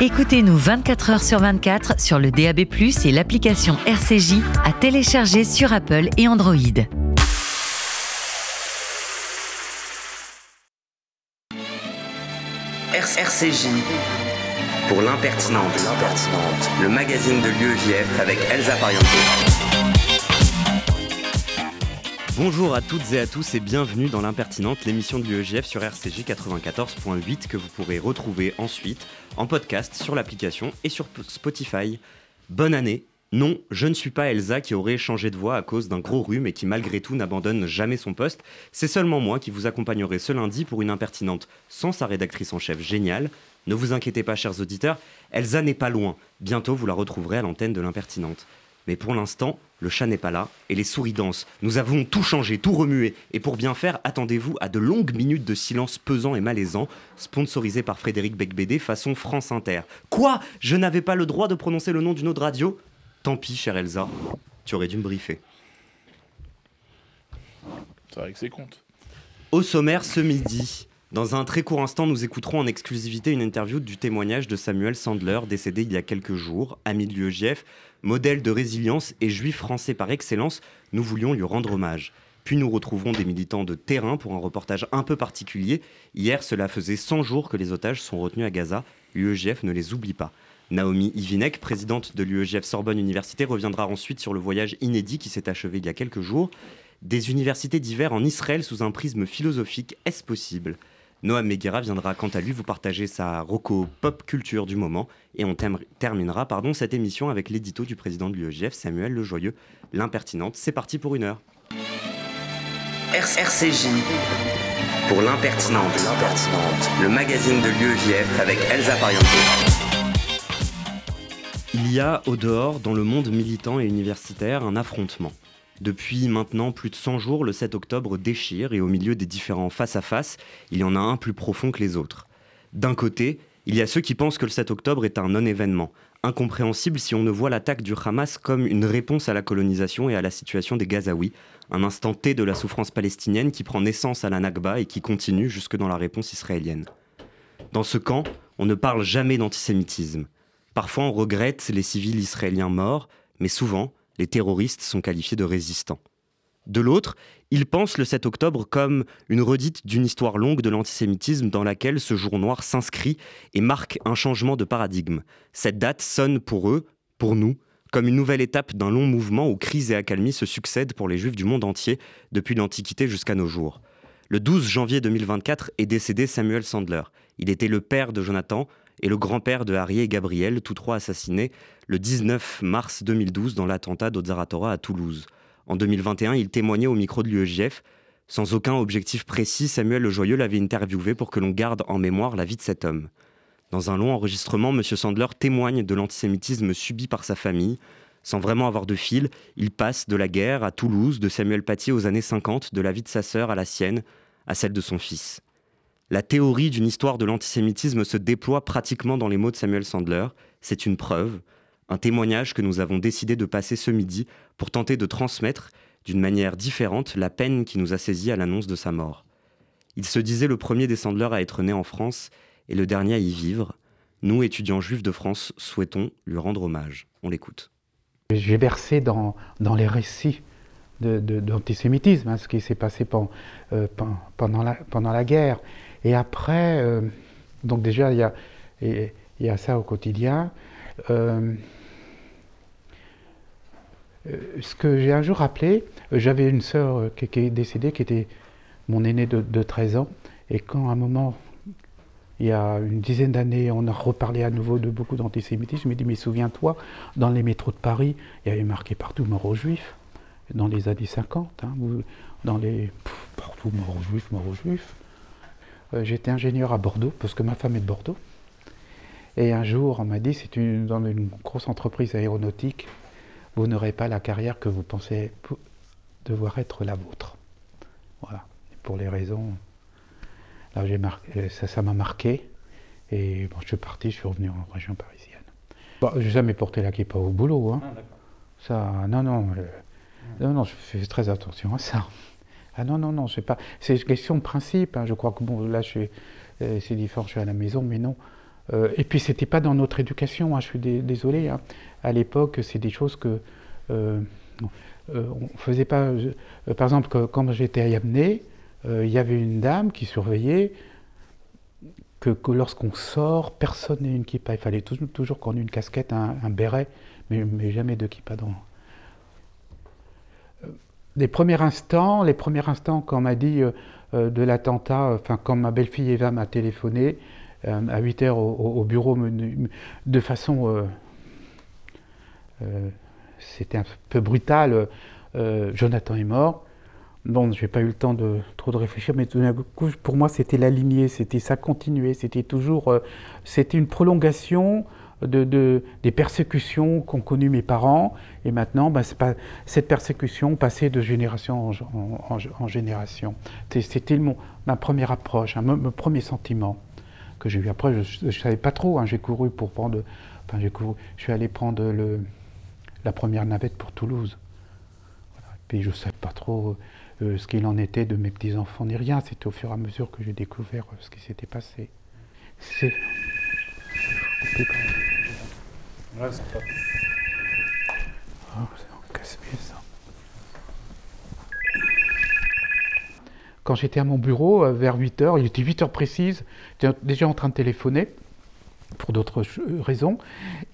Écoutez-nous 24 heures sur 24 sur le DAB+, et l'application RCJ à télécharger sur Apple et Android. RCJ pour l'impertinente, le magazine de l'UEJF avec Elsa Pariente. Bonjour à toutes et à tous et bienvenue dans l'impertinente, l'émission de l'UEJF sur RCJ 94.8 que vous pourrez retrouver ensuite en podcast sur l'application et sur Spotify. Bonne année non, je ne suis pas Elsa qui aurait changé de voix à cause d'un gros rhume et qui malgré tout n'abandonne jamais son poste. C'est seulement moi qui vous accompagnerai ce lundi pour une impertinente sans sa rédactrice en chef géniale. Ne vous inquiétez pas chers auditeurs, Elsa n'est pas loin. Bientôt vous la retrouverez à l'antenne de l'impertinente. Mais pour l'instant, le chat n'est pas là et les souris dansent. Nous avons tout changé, tout remué. Et pour bien faire, attendez-vous à de longues minutes de silence pesant et malaisant, sponsorisé par Frédéric Becbédé façon France Inter. Quoi? Je n'avais pas le droit de prononcer le nom d'une autre radio? Tant pis, chère Elsa, tu aurais dû me briefer. C'est vrai que c'est compte. Au sommaire ce midi, dans un très court instant, nous écouterons en exclusivité une interview du témoignage de Samuel Sandler, décédé il y a quelques jours, ami de l'UEJF, modèle de résilience et juif français par excellence. Nous voulions lui rendre hommage. Puis nous retrouverons des militants de terrain pour un reportage un peu particulier. Hier, cela faisait 100 jours que les otages sont retenus à Gaza. L'UEJF ne les oublie pas. Naomi Ivinek, présidente de l'UEGF Sorbonne Université, reviendra ensuite sur le voyage inédit qui s'est achevé il y a quelques jours. Des universités d'hiver en Israël sous un prisme philosophique, est-ce possible? Noam Meguera viendra quant à lui vous partager sa roco pop culture du moment et on terminera pardon, cette émission avec l'édito du président de l'UEGF, Samuel Lejoyeux, l'impertinente. C'est parti pour une heure. RCJ pour l'impertinente, le magazine de l'UEJF avec Elsa Pariente. Il y a au dehors, dans le monde militant et universitaire, un affrontement. Depuis maintenant plus de 100 jours, le 7 octobre déchire et au milieu des différents face-à-face, il y en a un plus profond que les autres. D'un côté, il y a ceux qui pensent que le 7 octobre est un non-événement, incompréhensible si on ne voit l'attaque du Hamas comme une réponse à la colonisation et à la situation des Gazaouis, un instant T de la souffrance palestinienne qui prend naissance à la Nakba et qui continue jusque dans la réponse israélienne. Dans ce camp, on ne parle jamais d'antisémitisme. Parfois, on regrette les civils israéliens morts, mais souvent, les terroristes sont qualifiés de résistants. De l'autre, ils pensent le 7 octobre comme une redite d'une histoire longue de l'antisémitisme dans laquelle ce jour noir s'inscrit et marque un changement de paradigme. Cette date sonne pour eux, pour nous, comme une nouvelle étape d'un long mouvement où crise et accalmie se succèdent pour les juifs du monde entier, depuis l'Antiquité jusqu'à nos jours. Le 12 janvier 2024 est décédé Samuel Sandler. Il était le père de Jonathan, et le grand-père de Harry et Gabriel, tous trois assassinés le 19 mars 2012 dans l'attentat d'Ozaratora à Toulouse. En 2021, il témoignait au micro de l'UEJF. Sans aucun objectif précis, Samuel Le Joyeux l'avait interviewé pour que l'on garde en mémoire la vie de cet homme. Dans un long enregistrement, M. Sandler témoigne de l'antisémitisme subi par sa famille. Sans vraiment avoir de fil, il passe de la guerre à Toulouse, de Samuel Paty aux années 50, de la vie de sa sœur à la sienne, à celle de son fils. La théorie d'une histoire de l'antisémitisme se déploie pratiquement dans les mots de Samuel Sandler. C'est une preuve, un témoignage que nous avons décidé de passer ce midi pour tenter de transmettre, d'une manière différente, la peine qui nous a saisis à l'annonce de sa mort. Il se disait le premier des Sandler à être né en France et le dernier à y vivre. Nous, étudiants juifs de France, souhaitons lui rendre hommage. On l'écoute. J'ai bercé dans, les récits d'antisémitisme, hein, ce qui s'est passé pendant, euh, la guerre. Et après, euh, donc déjà, il y a, ça au quotidien. Euh, euh, ce que j'ai un jour rappelé, j'avais une sœur qui, est décédée, qui était mon aînée de, 13 ans, et quand à un moment, il y a une dizaine d'années, on a reparlé à nouveau de beaucoup d'antisémitisme, je me dis, mais souviens-toi, dans les métros de Paris, il y avait marqué partout mort aux juifs, dans les années 50, hein, dans les... partout mort aux juifs, mort aux juifs. Euh, j'étais ingénieur à Bordeaux, parce que ma femme est de Bordeaux. Et un jour, on m'a dit, c'est une, dans une grosse entreprise aéronautique, vous n'aurez pas la carrière que vous pensez devoir être la vôtre. Voilà. pour les raisons. Là, j'ai marqué, euh, ça, m'a marqué. Et bon, je suis parti, je suis revenu en région parisienne. Bon, j'ai jamais porté la kippa au boulot. Hein. Ah, ça, non, non, euh, non, non, je fais très attention à ça. Ah non, non, non, pas. C'est une question de principe. Hein. Je crois que bon, là, euh, c'est différent, je suis à la maison, mais non. Euh, et puis, c'était pas dans notre éducation, hein, je suis désolé. Hein. À l'époque, c'est des choses que. Euh, on faisait pas. par exemple, quand j'étais à Yamné, il y avait une dame qui surveillait que, lorsqu'on sort, personne n'ait une kippa. Il fallait toujours, qu'on ait une casquette, un, béret, mais, mais, jamais de kippa dans, les premiers instants, les premiers instants quand on m'a dit euh, euh, de l'attentat, enfin quand ma belle-fille Eva m'a téléphoné euh, à 8 heures au, bureau de façon, c'était un peu brutal, Jonathan est mort. Bon, j'ai pas eu le temps de trop de réfléchir, mais tout d'un coup, pour moi, c'était la lignée, c'était ça continuait, c'était toujours, c'était une prolongation de, des persécutions qu'ont connues mes parents. Et maintenant, ben, pas, cette persécution passait de génération en, génération. C'était ma première approche, mon, premier sentiment que j'ai eu. Après, je ne savais pas trop. Hein, j'ai couru pour prendre. Enfin, couru, je suis allé prendre le, la première navette pour Toulouse. Puis je ne savais pas trop euh, ce qu'il en était de mes petits-enfants ni rien. C'était au fur et à mesure que j'ai découvert euh, ce qui s'était passé. C'est. Oh. Quand j'étais à mon bureau, euh, vers 8 h il était 8 h précises, j'étais déjà en train de téléphoner pour d'autres euh, raisons,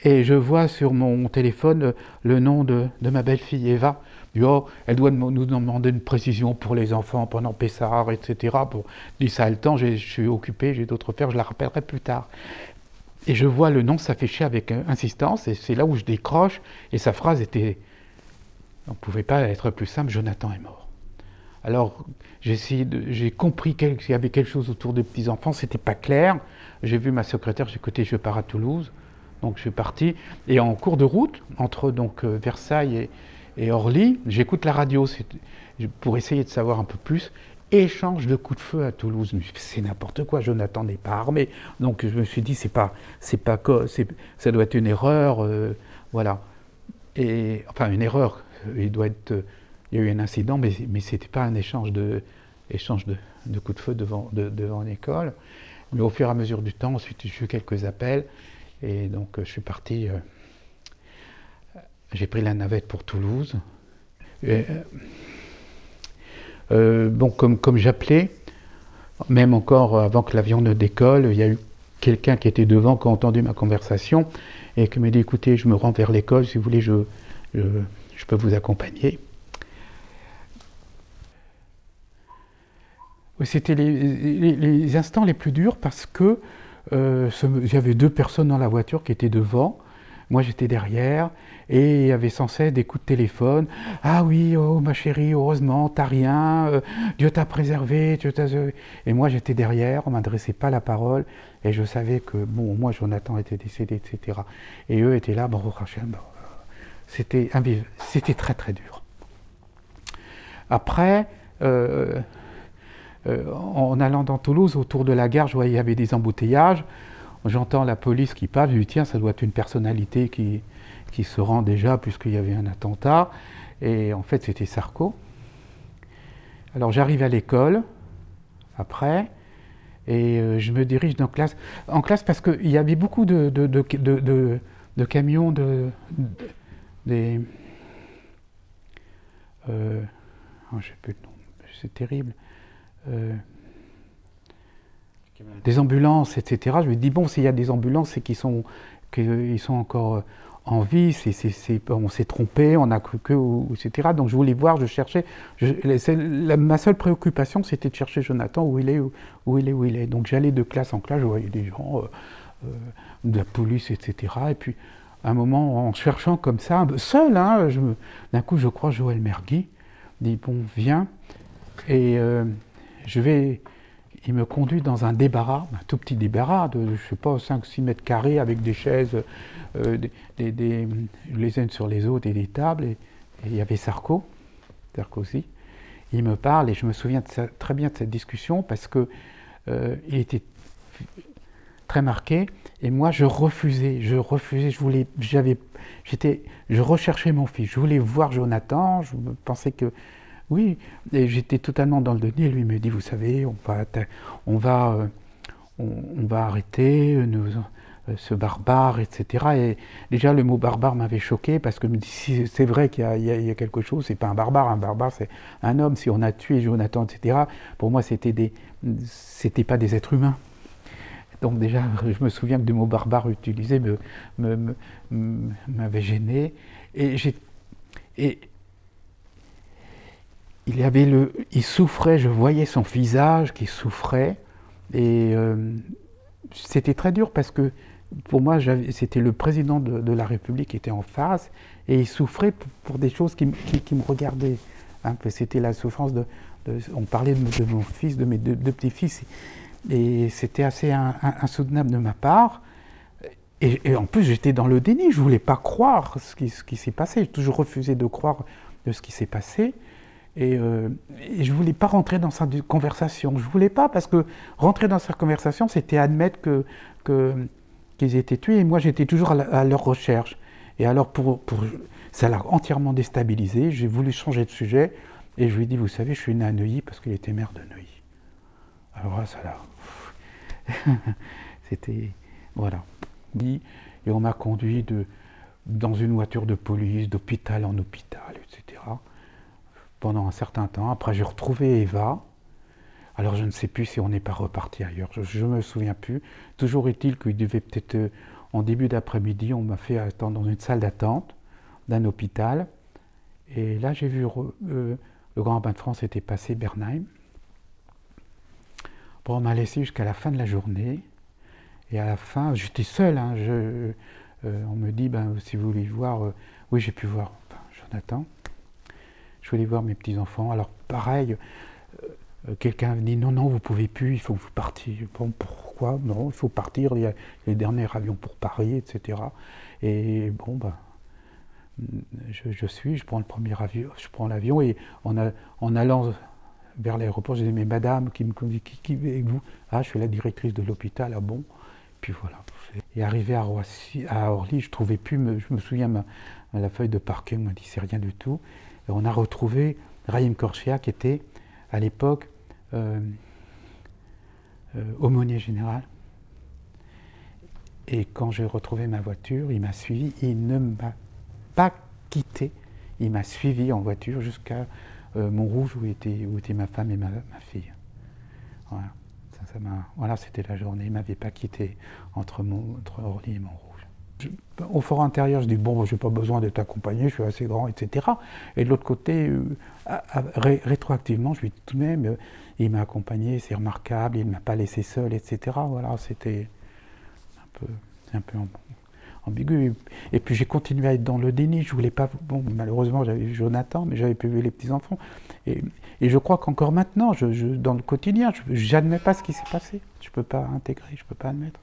et je vois sur mon téléphone euh, le nom de, ma belle-fille Eva. Oh, elle doit nous demander une précision pour les enfants pendant Pessard, etc. Bon, dis ça a le temps, je suis occupé, j'ai d'autres faire, je la rappellerai plus tard. Et je vois le nom s'afficher avec insistance, et c'est là où je décroche, et sa phrase était, on ne pouvait pas être plus simple, Jonathan est mort. Alors j'ai compris qu'il y avait quelque chose autour des petits-enfants, c'était pas clair. J'ai vu ma secrétaire, j'ai écouté, je pars à Toulouse, donc je suis parti. Et en cours de route, entre donc euh, Versailles et, et Orly, j'écoute la radio pour essayer de savoir un peu plus échange de coups de feu à Toulouse. C'est n'importe quoi, Jonathan n'est pas armé. Donc je me suis dit, c'est pas, c'est pas, ça doit être une erreur, euh, voilà. Et enfin une erreur. Il y a eu un incident, mais mais c'était pas un échange de, échange de, de coups de feu devant, l'école. Mais au fur et à mesure du temps, ensuite j'ai eu quelques appels et donc je suis parti. Euh, j'ai pris la navette pour Toulouse. Euh, bon, comme, comme j'appelais, même encore avant que l'avion ne décolle, il y a eu quelqu'un qui était devant, qui a entendu ma conversation et qui m'a dit écoutez, je me rends vers l'école, si vous voulez, je, je, peux vous accompagner. C'était les, les, instants les plus durs parce que euh, avait deux personnes dans la voiture qui étaient devant. Moi, j'étais derrière et il y avait sans cesse des coups de téléphone. Ah oui, oh ma chérie, heureusement, t'as rien, euh, Dieu t'a préservé, Dieu t'a. Et moi, j'étais derrière, on m'adressait pas la parole et je savais que, bon, moi, Jonathan était décédé, etc. Et eux étaient là, bon, Rachel, c'était c'était très très dur. Après, euh, euh, en allant dans Toulouse, autour de la gare, je voyais qu'il y avait des embouteillages. J'entends la police qui parle, je dis tiens, ça doit être une personnalité qui, qui se rend déjà puisqu'il y avait un attentat. Et en fait, c'était Sarko. Alors j'arrive à l'école, après, et euh, je me dirige dans classe, en classe parce qu'il y avait beaucoup de, de, de, de camions de, des... Euh, oh, je sais plus le nom, c'est terrible. Euh, des ambulances, etc. Je me dis, bon, s'il y a des ambulances, c'est qu'ils sont, sont encore euh, en vie, on s'est trompé, on a cru que, etc. Donc je voulais voir, je cherchais. ma seule préoccupation, c'était de chercher Jonathan, où il est, où, il est, où il est. Donc j'allais de classe en classe, je voyais des gens, euh, de la police, etc. Et puis, à un moment, en cherchant comme ça, seul, hein, d'un coup, je crois Joël Mergui, dit, bon, viens, et je vais il me conduit dans un débarras, un tout petit débarras de, je sais pas, 5-6 mètres carrés avec des chaises, euh, des, les unes sur les autres et des tables. Et, il y avait Sarko, Sarkozy. Il me parle et je me souviens très bien de cette discussion parce que euh, il était très marqué et moi je refusais, je refusais, je voulais, j'avais, j'étais, je recherchais mon fils, je voulais voir Jonathan, je pensais que oui, j'étais totalement dans le déni. Lui me dit, vous savez, on va, arrêter, ce barbare, etc. Et déjà, le mot barbare m'avait choqué parce que si c'est vrai qu'il y, a quelque chose, c'est pas un barbare, un barbare c'est un homme. Si on a tué Jonathan, etc., pour moi, c'était des, c'était pas des êtres humains. Donc déjà, je me souviens que le mot barbare utilisé m'avait me, gêné. Et, et il avait le, il souffrait, je voyais son visage qui souffrait. Et euh, c'était très dur parce que pour moi, c'était le président de, la République qui était en face et il souffrait pour, des choses qui, me regardaient. C'était la souffrance de, On parlait de, mon fils, de mes deux, petits-fils, et c'était assez insoutenable de ma part. Et, en plus, j'étais dans le déni, je ne voulais pas croire ce qui, qui s'est passé. J'ai toujours refusé de croire de ce qui s'est passé. Et, euh, je ne voulais pas rentrer dans sa conversation. Je ne voulais pas, parce que rentrer dans sa conversation, c'était admettre que, qu'ils étaient tués, et moi j'étais toujours à, leur recherche. Et alors, pour, pour ça l'a entièrement déstabilisé. J'ai voulu changer de sujet, et je lui ai dit Vous savez, je suis né à Neuilly parce qu'il était maire de Neuilly. Alors là, ça l'a. C'était. Voilà. Et on m'a conduit de, dans une voiture de police, d'hôpital en hôpital, etc pendant un certain temps. Après, j'ai retrouvé Eva. Alors, je ne sais plus si on n'est pas reparti ailleurs. Je ne me souviens plus. Toujours est-il qu'il devait peut-être, euh, en début d'après-midi, on m'a fait attendre dans une salle d'attente d'un hôpital. Et là, j'ai vu euh, le Grand Bain de France était passé Bernheim. Bon, on m'a laissé jusqu'à la fin de la journée. Et à la fin, j'étais seul. Hein, euh, on me dit, ben, si vous voulez voir, oui, j'ai pu voir Jonathan je voulais voir mes petits-enfants. Alors pareil, euh, quelqu'un me dit non, non, vous pouvez plus, il faut que vous partiez. Bon, pourquoi? Non, il faut partir, il y a les derniers avions pour Paris, etc. Et bon, ben, je, suis, je prends le premier avion, je prends l'avion et en, allant vers l'aéroport, j'ai dit, mais madame, qui me dit, qui, avec vous? Ah, je suis la directrice de l'hôpital, ah bon? Puis voilà. Et arrivé à, Orly, je trouvais plus, je me souviens, la feuille de parquet, on m'a dit, c'est rien du tout on a retrouvé Raïm Korchia qui était à l'époque euh, euh, aumônier général. Et quand j'ai retrouvé ma voiture, il m'a suivi, il ne m'a pas quitté, il m'a suivi en voiture jusqu'à euh, Montrouge où était, où était ma femme et ma, fille. Voilà, c'était la journée, il ne m'avait pas quitté entre, entre Orly et Montrouge au fort intérieur, je dis bon, je n'ai pas besoin d'être accompagné, je suis assez grand, etc. Et de l'autre côté, euh, rétroactivement, je lui dis tout de même, euh, il m'a accompagné, c'est remarquable, il ne m'a pas laissé seul, etc. Voilà, c'était un peu, un peu ambigu. Et puis j'ai continué à être dans le déni. Je voulais pas. Bon, malheureusement, j'avais vu Jonathan, mais j'avais pu vu les petits enfants. Et, je crois qu'encore maintenant, dans le quotidien, je n'admets pas ce qui s'est passé. Je ne peux pas intégrer, je ne peux pas admettre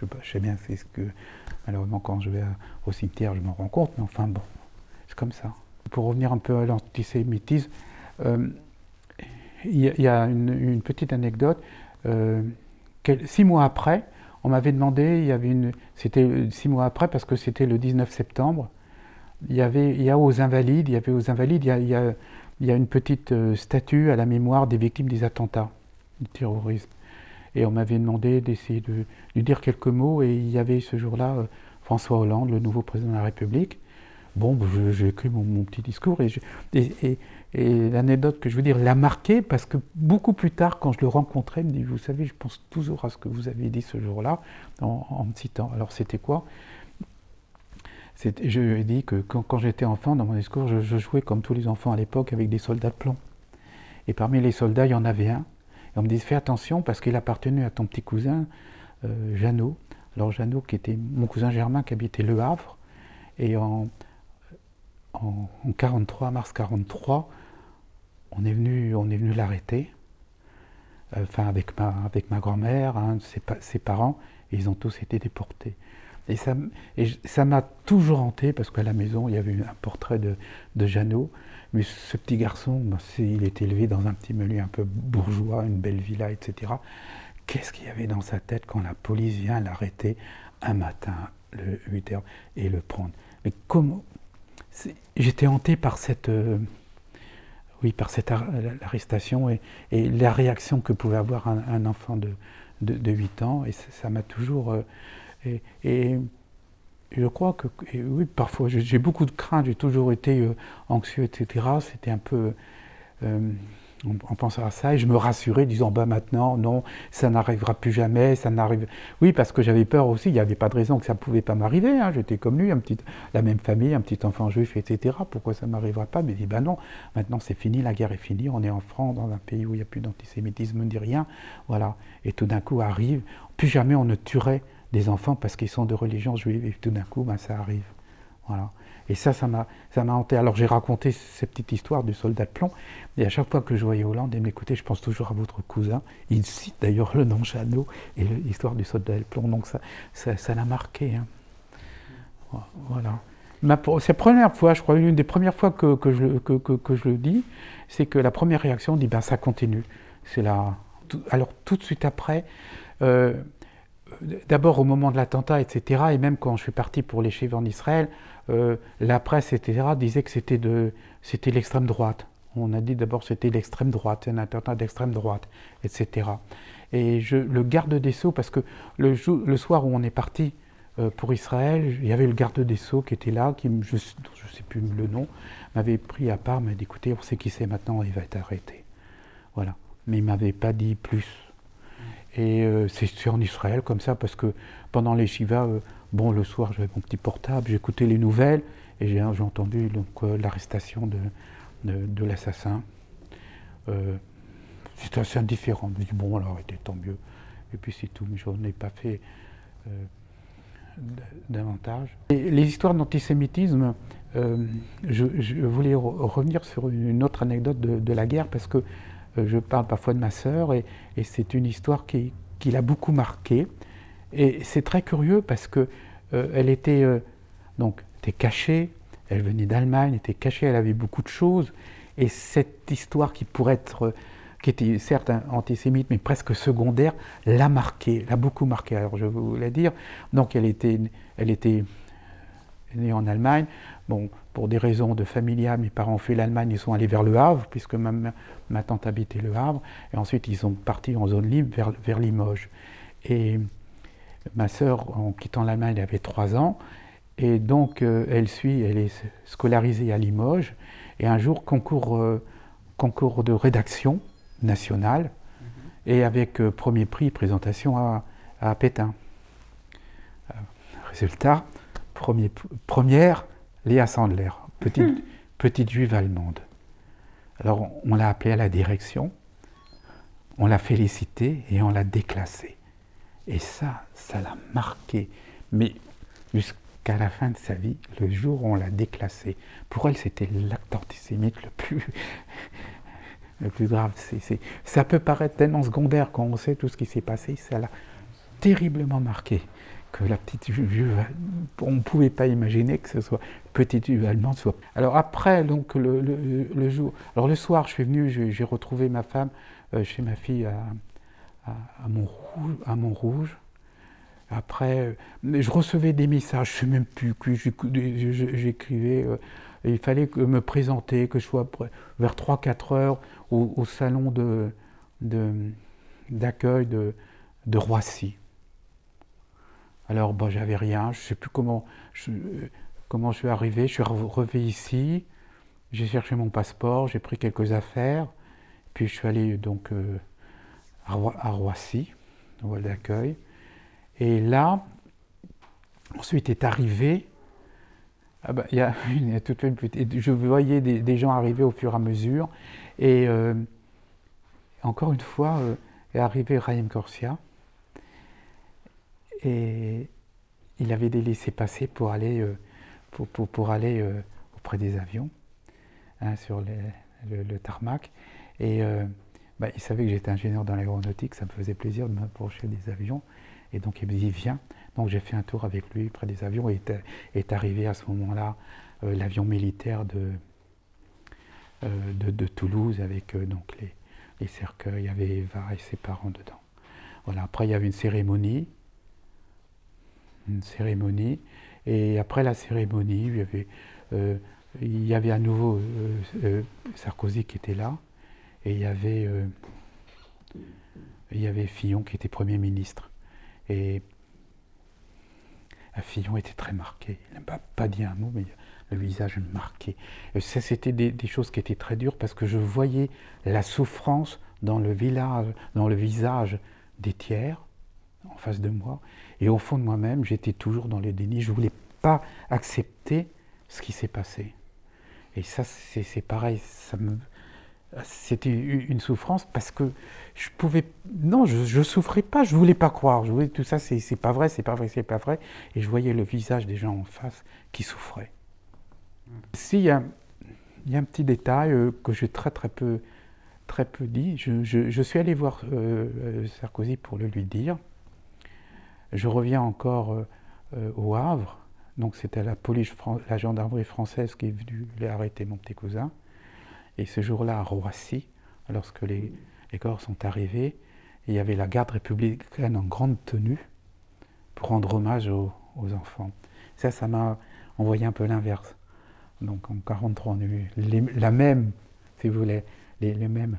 je, sais bien, c'est ce que malheureusement quand je vais au cimetière, je me rends compte, mais enfin bon, c'est comme ça. Pour revenir un peu à l'antisémitisme, euh, il y, a une, petite anecdote. Euh, six mois après, on m'avait demandé, il y avait une, c'était six mois après parce que c'était le 19 septembre. Il y avait, y a aux Invalides, il y avait aux Invalides, il y a, il y a une petite euh, statue à la mémoire des victimes des attentats du terrorisme. Et on m'avait demandé d'essayer de lui dire quelques mots. Et il y avait ce jour-là euh, François Hollande, le nouveau président de la République. Bon, ben, j'ai écrit mon, petit discours. Et, l'anecdote que je veux dire l'a marqué parce que beaucoup plus tard, quand je le rencontrais, il me dit Vous savez, je pense toujours à ce que vous avez dit ce jour-là, en, me citant. Alors, c'était quoi? Je lui ai dit que quand, j'étais enfant, dans mon discours, je, je, jouais comme tous les enfants à l'époque avec des soldats de plomb. Et parmi les soldats, il y en avait un on me dit fais attention parce qu'il appartenait à ton petit cousin euh, Jeannot. Alors Jeannot qui était mon cousin Germain qui habitait Le Havre. Et en, en, 43, mars 43, on est venu, on est venu l'arrêter. Euh, enfin avec ma, avec ma grand-mère, hein, ses, parents, et ils ont tous été déportés. Et ça, m'a toujours hanté parce qu'à la maison, il y avait un portrait de, de Jeannot. Mais ce petit garçon, bah, il est élevé dans un petit milieu un peu bourgeois, une belle villa, etc. Qu'est-ce qu'il y avait dans sa tête quand la police vient l'arrêter un matin, le 8 h et le prendre? Mais comment J'étais hanté par cette, euh, oui, par cette arrestation et, la réaction que pouvait avoir un, enfant de, de, 8 ans, et ça m'a toujours... et, je crois que, oui, parfois, j'ai beaucoup de craintes, j'ai toujours été anxieux, etc. C'était un peu en, pensant à ça, et je me rassurais, disant bah maintenant, non, ça n'arrivera plus jamais, ça n'arrive. Oui, parce que j'avais peur aussi, il n'y avait pas de raison que ça ne pouvait pas m'arriver. Hein. J'étais comme lui, un petit, la même famille, un petit enfant juif, etc. Pourquoi ça ne m'arriverait pas? Mais il dit bah non, maintenant c'est fini, la guerre est finie, on est en France, dans un pays où il n'y a plus d'antisémitisme ni rien. Voilà. Et tout d'un coup arrive, plus jamais on ne tuerait des enfants parce qu'ils sont de religion juive, et tout d'un coup, ben, ça arrive. Voilà. Et ça, ça m'a, hanté. Alors j'ai raconté cette petite histoire du soldat de plomb, et à chaque fois que je voyais Hollande, il m'écoutait, je pense toujours à votre cousin. Il cite d'ailleurs le nom Jeannot et l'histoire du soldat de plomb, donc ça, l'a marqué. Hein. Voilà. c'est la première fois, je crois, une des premières fois que, que, je, que, je le dis, c'est que la première réaction dit ben ça continue. C'est là. Alors tout de suite après, euh, d'abord au moment de l'attentat, etc., et même quand je suis parti pour les chiffres en Israël, euh, la presse, etc., disait que c'était, de, c'était l'extrême droite. On a dit d'abord c'était l'extrême droite, un attentat d'extrême droite, etc. Et je, le garde des Sceaux, parce que le, soir où on est parti euh, pour Israël, il y avait le garde des Sceaux qui était là, qui, je ne sais plus le nom, m'avait pris à part, m'a dit écoutez, on sait qui c'est maintenant, il va être arrêté. Voilà. Mais il ne m'avait pas dit plus. Et euh, c'est en Israël comme ça, parce que pendant les Shiva, euh, bon, le soir, j'avais mon petit portable, j'écoutais les nouvelles, et j'ai entendu donc euh, l'arrestation de, de, l'assassin. C'était assez indifférent. Je me dis, bon, alors, était tant mieux. Et puis c'est tout, mais je n'en ai pas fait davantage. Les histoires d'antisémitisme, je, voulais revenir sur une autre anecdote de, la guerre, parce que euh, je parle parfois de ma sœur et, c'est une histoire qui, l'a beaucoup marquée. Et c'est très curieux parce que euh, elle était euh, donc était cachée, elle venait d'Allemagne, était cachée, elle avait beaucoup de choses. Et cette histoire qui pourrait être, qui était certes antisémite, mais presque secondaire, l'a marquée, l'a beaucoup marquée. Alors je voulais dire, donc elle était, elle était née en Allemagne. Bon, pour des raisons de familia, mes parents ont fait l'Allemagne, ils sont allés vers le Havre, puisque ma, ma, tante habitait le Havre, et ensuite ils sont partis en zone libre vers, vers Limoges. Et ma sœur, en quittant l'Allemagne, elle avait trois ans, et donc euh, elle suit, elle est scolarisée à Limoges, et un jour concours, euh, concours de rédaction nationale, mhm. et avec euh, premier prix, présentation à, à Pétain. résultat, premier, première, Léa Sandler, petite, hmm. petite juive allemande. Alors on l'a appelée à la direction, on l'a félicitée et on l'a déclassée. Et ça, ça l'a marqué. Mais jusqu'à la fin de sa vie, le jour où on l'a déclassée, pour elle, c'était l'acte antisémite le plus, le plus grave. ça peut paraître tellement secondaire quand on sait tout ce qui s'est passé, ça l'a terriblement marqué que la petite juive, on ne pouvait pas imaginer que ce soit petite juive allemande. Soit. Alors après, donc le, le, jour, alors le soir, je suis venu, j'ai retrouvé ma femme euh, chez ma fille à, à, Montrouge. Après, je recevais des messages, je ne sais même plus que j'écrivais. Euh, il fallait me présenter, que je sois vers 3-4 heures au, salon d'accueil de, de, de Roissy. Alors, bon, j'avais rien, je ne sais plus comment je, comment je suis arrivé. Je suis revé ici, j'ai cherché mon passeport, j'ai pris quelques affaires, puis je suis allé donc euh, à, Roissy, au hall d'accueil. Et là, ensuite est arrivé. Ah bah, y a toute une je voyais des, gens arriver au fur et à mesure. Et euh, encore une fois, euh, est arrivé Raïm Corsia et il avait des laissés-passer pour aller, euh, pour, pour, aller euh, auprès des avions, hein, sur le, tarmac. Et euh, bah, il savait que j'étais ingénieur dans l'aéronautique, ça me faisait plaisir de m'approcher des avions. Et donc il me dit, viens. Donc j'ai fait un tour avec lui près des avions et est, arrivé à ce moment-là l'avion militaire de, de, Toulouse avec donc les, les cercueils, il y avait Eva et ses parents dedans. Voilà, après il y avait une cérémonie une cérémonie. Et après la cérémonie, il y avait, euh, à nouveau euh, euh, Sarkozy qui était là. Et il y avait il y avait Fillon qui était Premier ministre. Et Fillon était très marqué. Il n'a pas, dit un mot, mais le visage marqué. Et ça, c'était des, choses qui étaient très dures parce que je voyais la souffrance dans le, village, dans le visage des tiers en face de moi. Et au fond de moi-même, j'étais toujours dans le déni. Je ne voulais pas accepter ce qui s'est passé. Et ça, c'est pareil. Ça c'était une souffrance parce que je pouvais non je, souffrais pas je voulais pas croire je voulais tout ça c'est pas vrai c'est pas vrai c'est pas vrai et je voyais le visage des gens en face qui souffraient si il y a, un petit détail euh, que j'ai très très peu très peu dit je, je, suis allé voir euh, euh, Sarkozy pour le lui dire je reviens encore au Havre donc c'était la police la gendarmerie française qui est venue arrêter mon petit cousin et ce jour-là, à Roissy, lorsque les, corps sont arrivés, il y avait la garde républicaine en grande tenue pour rendre hommage aux, enfants. Ça, ça m'a envoyé un peu l'inverse. Donc en 1943, on a eu la même, si vous voulez, les, mêmes,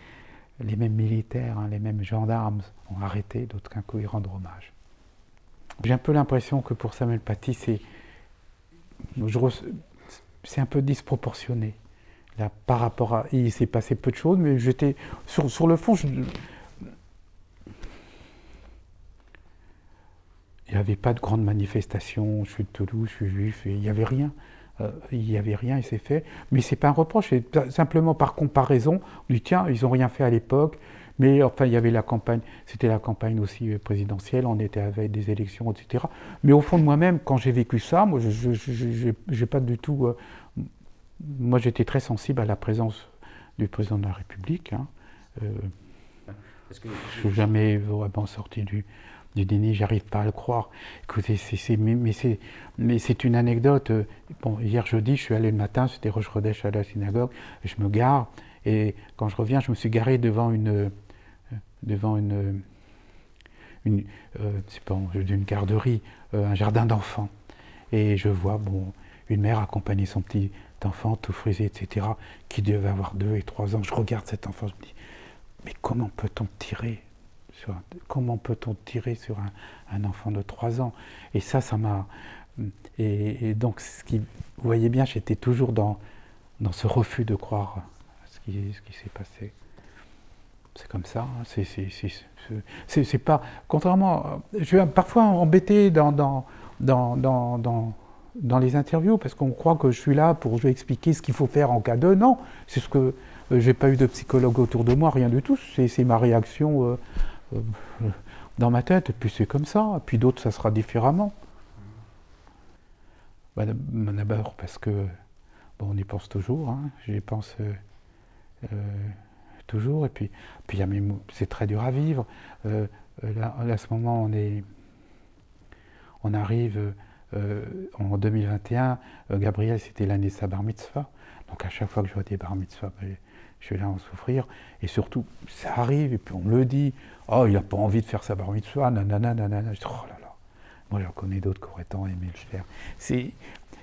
les mêmes militaires, hein, les mêmes gendarmes ont arrêté, d'autres qu'un coup ils rendent hommage. J'ai un peu l'impression que pour Samuel Paty, c'est un peu disproportionné par rapport à. Il s'est passé peu de choses, mais j'étais. Sur, sur, le fond, il n'y avait pas de grandes manifestations. Je suis de Toulouse, je suis juif, il n'y avait rien. Euh, il n'y avait rien, il s'est fait. Mais c'est pas un reproche, c'est simplement par comparaison. On dit tiens, ils n'ont rien fait à l'époque. Mais enfin, il y avait la campagne, c'était la campagne aussi euh, présidentielle, on était avec des élections, etc. Mais au fond de moi-même, quand j'ai vécu ça, moi, je n'ai pas du tout euh, moi j'étais très sensible à la présence du président de la République. Hein. Euh, je ne suis jamais vraiment sorti du, du déni, j'arrive pas à le croire. Écoutez, mais, c'est, une anecdote. Bon, hier jeudi, je suis allé le matin, c'était Roche Rodèche à la synagogue, je me gare, et quand je reviens, je me suis garé devant une. Euh, devant une. une c'est pas garderie, un jardin d'enfants. Et je vois, bon, une mère accompagner son petit enfant tout frisé, etc., qui devait avoir deux et trois ans. Je regarde cet enfant, je me dis, mais comment peut-on tirer sur un, comment peut-on tirer sur un, enfant de trois ans? Et ça, ça m'a... Et, donc, ce qui, vous voyez bien, j'étais toujours dans, dans ce refus de croire ce qui, ce qui s'est passé. C'est comme ça. Hein. C'est pas. Contrairement. Je suis parfois embêté dans, dans, dans, dans dans les interviews, parce qu'on croit que je suis là pour expliquer ce qu'il faut faire en cas de. Non, c'est ce que euh, j'ai pas eu de psychologue autour de moi, rien du tout. C'est ma réaction euh, euh, dans ma tête, et puis c'est comme ça. Et puis d'autres, ça sera différemment. D'abord parce que bon, on y pense toujours, hein, j'y pense toujours, et puis, puis c'est très dur à vivre. là, à ce moment, on est, on arrive euh, en 2021, euh, Gabriel, c'était l'année de sa bar mitzvah. Donc à chaque fois que je vois des bar mitzvah, ben, je vais là en souffrir. Et surtout, ça arrive, et puis on me le dit, oh, il n'a pas envie de faire sa bar mitzvah, nanana, nanana. Je dis, oh là là. Moi, j'en connais d'autres qui auraient tant aimé le faire.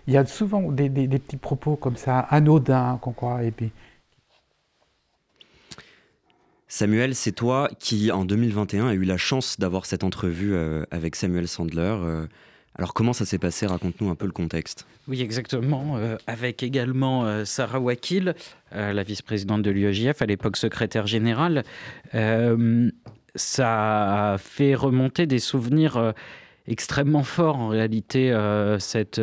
Il y a souvent des, petits propos comme ça, anodins, qu'on croit, et puis... Samuel, c'est toi qui, en 2021, a eu la chance d'avoir cette entrevue euh, avec Samuel Sandler. Alors comment ça s'est passé? Raconte-nous un peu le contexte. Oui, exactement. Euh, avec également euh, Sarah Wakil, euh, la vice-présidente de l'UEJF, à l'époque secrétaire générale. ça a fait remonter des souvenirs extrêmement forts en réalité, cette,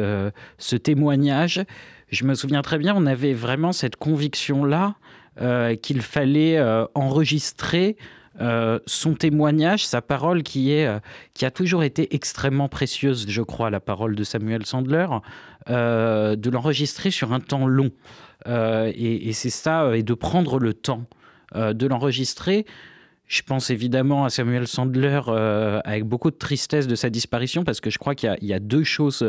ce témoignage. Je me souviens très bien, on avait vraiment cette conviction-là qu'il fallait enregistrer euh, son témoignage, sa parole qui, est, euh, qui a toujours été extrêmement précieuse, je crois, la parole de Samuel Sandler, euh, de l'enregistrer sur un temps long. et, c'est ça, et de prendre le temps de l'enregistrer. Je pense évidemment à Samuel Sandler avec beaucoup de tristesse de sa disparition parce que je crois qu'il y, a deux choses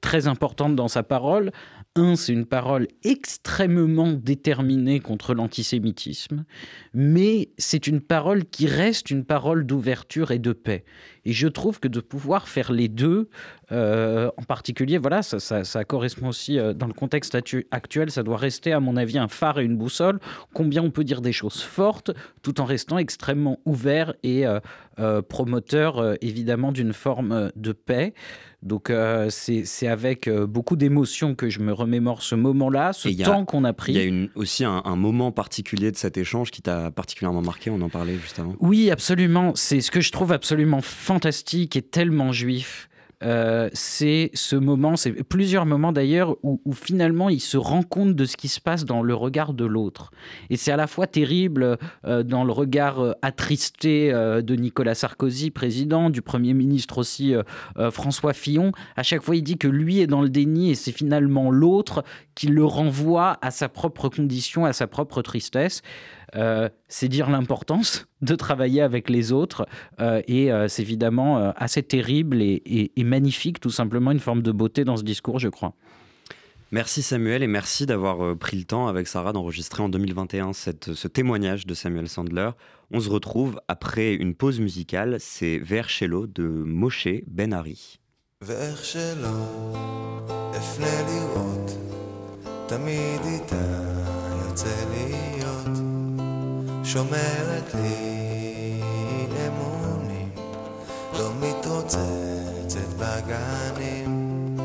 très importantes dans sa parole. Un, c'est une parole extrêmement déterminée contre l'antisémitisme, mais c'est une parole qui reste une parole d'ouverture et de paix. Et je trouve que de pouvoir faire les deux, euh, en particulier, voilà, ça, correspond aussi euh, dans le contexte actuel, ça doit rester, à mon avis, un phare et une boussole. Combien on peut dire des choses fortes tout en restant extrêmement ouvert et promoteur évidemment d'une forme de paix. Donc c'est avec beaucoup d'émotion que je me remémore ce moment-là, ce temps qu'on a pris. Il y a une, aussi un, un, moment particulier de cet échange qui t'a particulièrement marqué, on en parlait juste avant. Oui, absolument. C'est ce que je trouve absolument fantastique et tellement juif. Euh, c'est ce moment, c'est plusieurs moments d'ailleurs où, finalement il se rend compte de ce qui se passe dans le regard de l'autre. Et c'est à la fois terrible euh, dans le regard euh, attristé de Nicolas Sarkozy, président, du Premier ministre aussi François Fillon. À chaque fois il dit que lui est dans le déni et c'est finalement l'autre qui le renvoie à sa propre condition, à sa propre tristesse. Euh, c'est dire l'importance de travailler avec les autres. Euh, et euh, c'est évidemment assez terrible et, magnifique, tout simplement, une forme de beauté dans ce discours, je crois. Merci Samuel et merci d'avoir pris le temps avec Sarah d'enregistrer en 2021 ce témoignage de Samuel Sandler. On se retrouve après une pause musicale, c'est Vers Cello de Moshe Ben-Ari. שומרת לי אמונים, לא מתרוצצת בגנים,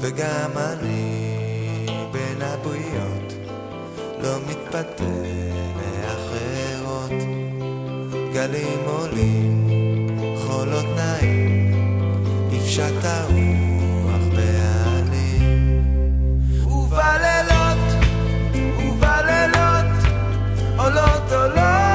וגם אני בין הבריות לא מתפתה לאחרות. גלים עולים, חולות נעים, נפשט הרוח tolo.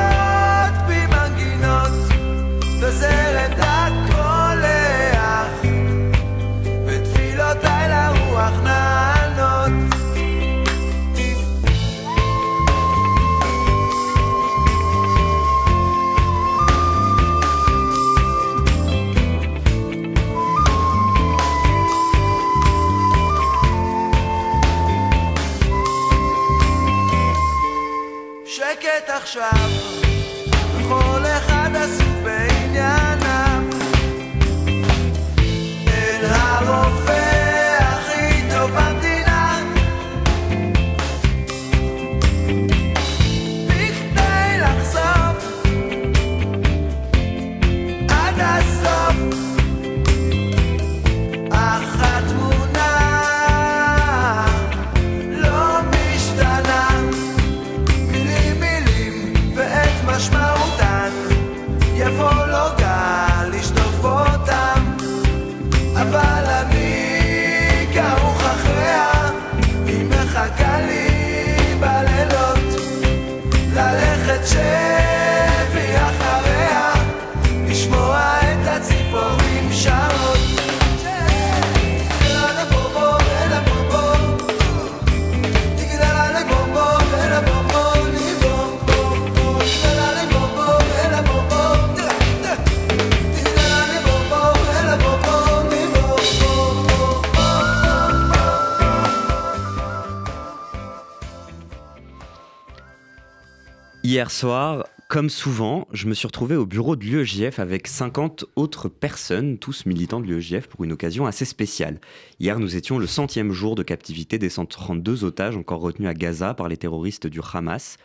Hier soir, comme souvent, je me suis retrouvé au bureau de l'UEJF avec 50 autres personnes, tous militants de l'UEJF, pour une occasion assez spéciale. Hier, nous étions le centième jour de captivité des 132 otages encore retenus à Gaza par les terroristes du Hamas.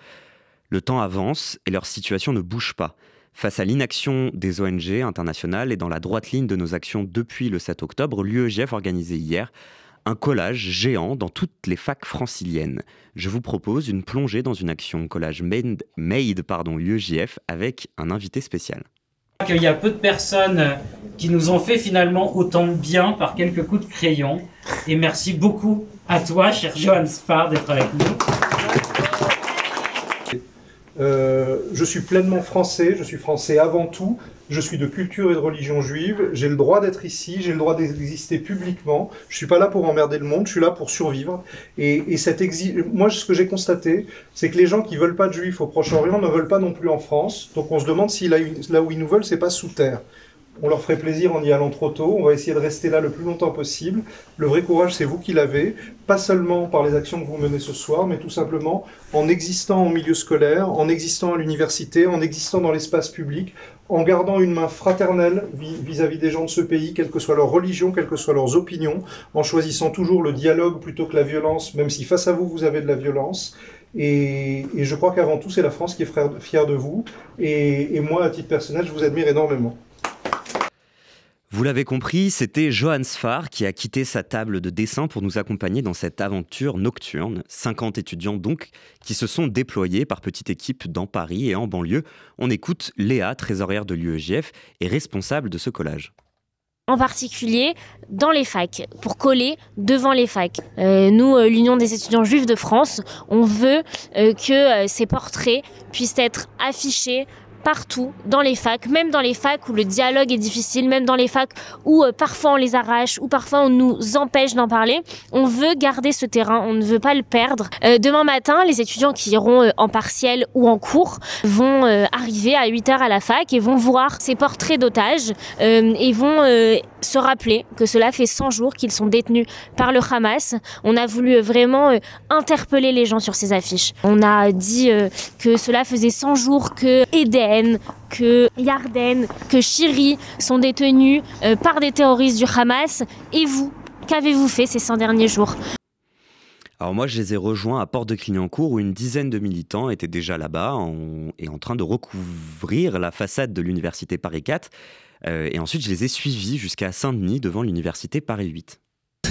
Le temps avance et leur situation ne bouge pas. Face à l'inaction des ONG internationales et dans la droite ligne de nos actions depuis le 7 octobre, l'UEJF organisait hier un collage géant dans toutes les facs franciliennes. Je vous propose une plongée dans une action collage made, made pardon, UEJF avec un invité spécial. Il y a peu de personnes qui nous ont fait finalement autant de bien par quelques coups de crayon. Et merci beaucoup à toi, cher Johan Spar, d'être avec nous. Euh, je suis pleinement français, je suis français avant tout, je suis de culture et de religion juive, j'ai le droit d'être ici, j'ai le droit d'exister publiquement, je suis pas là pour emmerder le monde, je suis là pour survivre. Et, et exil, moi ce que j'ai constaté, c'est que les gens qui veulent pas de juifs au Proche-Orient ne veulent pas non plus en France, donc on se demande si là, là où ils nous veulent, c'est pas sous terre. On leur ferait plaisir en y allant trop tôt. On va essayer de rester là le plus longtemps possible. Le vrai courage, c'est vous qui l'avez. Pas seulement par les actions que vous menez ce soir, mais tout simplement en existant en milieu scolaire, en existant à l'université, en existant dans l'espace public, en gardant une main fraternelle vis-à-vis -vis des gens de ce pays, quelle que soit leur religion, quelles que soient leurs opinions, en choisissant toujours le dialogue plutôt que la violence, même si face à vous, vous avez de la violence. Et, je crois qu'avant tout, c'est la France qui est fière de vous. Et moi, à titre personnel, je vous admire énormément. Vous l'avez compris, c'était Johan Sfar qui a quitté sa table de dessin pour nous accompagner dans cette aventure nocturne. 50 étudiants donc qui se sont déployés par petite équipe dans Paris et en banlieue. On écoute Léa, trésorière de l'UEJF et responsable de ce collage. en particulier dans les facs, pour coller devant les facs. Euh, nous, euh, l'Union des étudiants juifs de France, on veut euh, que ces portraits puissent être affichés partout dans les facs, même dans les facs où le dialogue est difficile, même dans les facs où euh, parfois on les arrache, ou parfois on nous empêche d'en parler. On veut garder ce terrain, on ne veut pas le perdre. Euh, demain matin, les étudiants qui iront euh, en partiel ou en cours vont euh, arriver à 8h à la fac et vont voir ces portraits d'otages euh, et vont euh, se rappeler que cela fait 100 jours qu'ils sont détenus par le Hamas. On a voulu euh, vraiment euh, interpeller les gens sur ces affiches. On a dit euh, que cela faisait 100 jours que Eden, que Yarden, que Chiri sont détenus par des terroristes du Hamas. Et vous, qu'avez-vous fait ces 100 derniers jours? Alors moi, je les ai rejoints à Porte de Clignancourt où une dizaine de militants étaient déjà là-bas et en train de recouvrir la façade de l'université Paris 4. Euh, et ensuite, je les ai suivis jusqu'à Saint-Denis devant l'université Paris 8.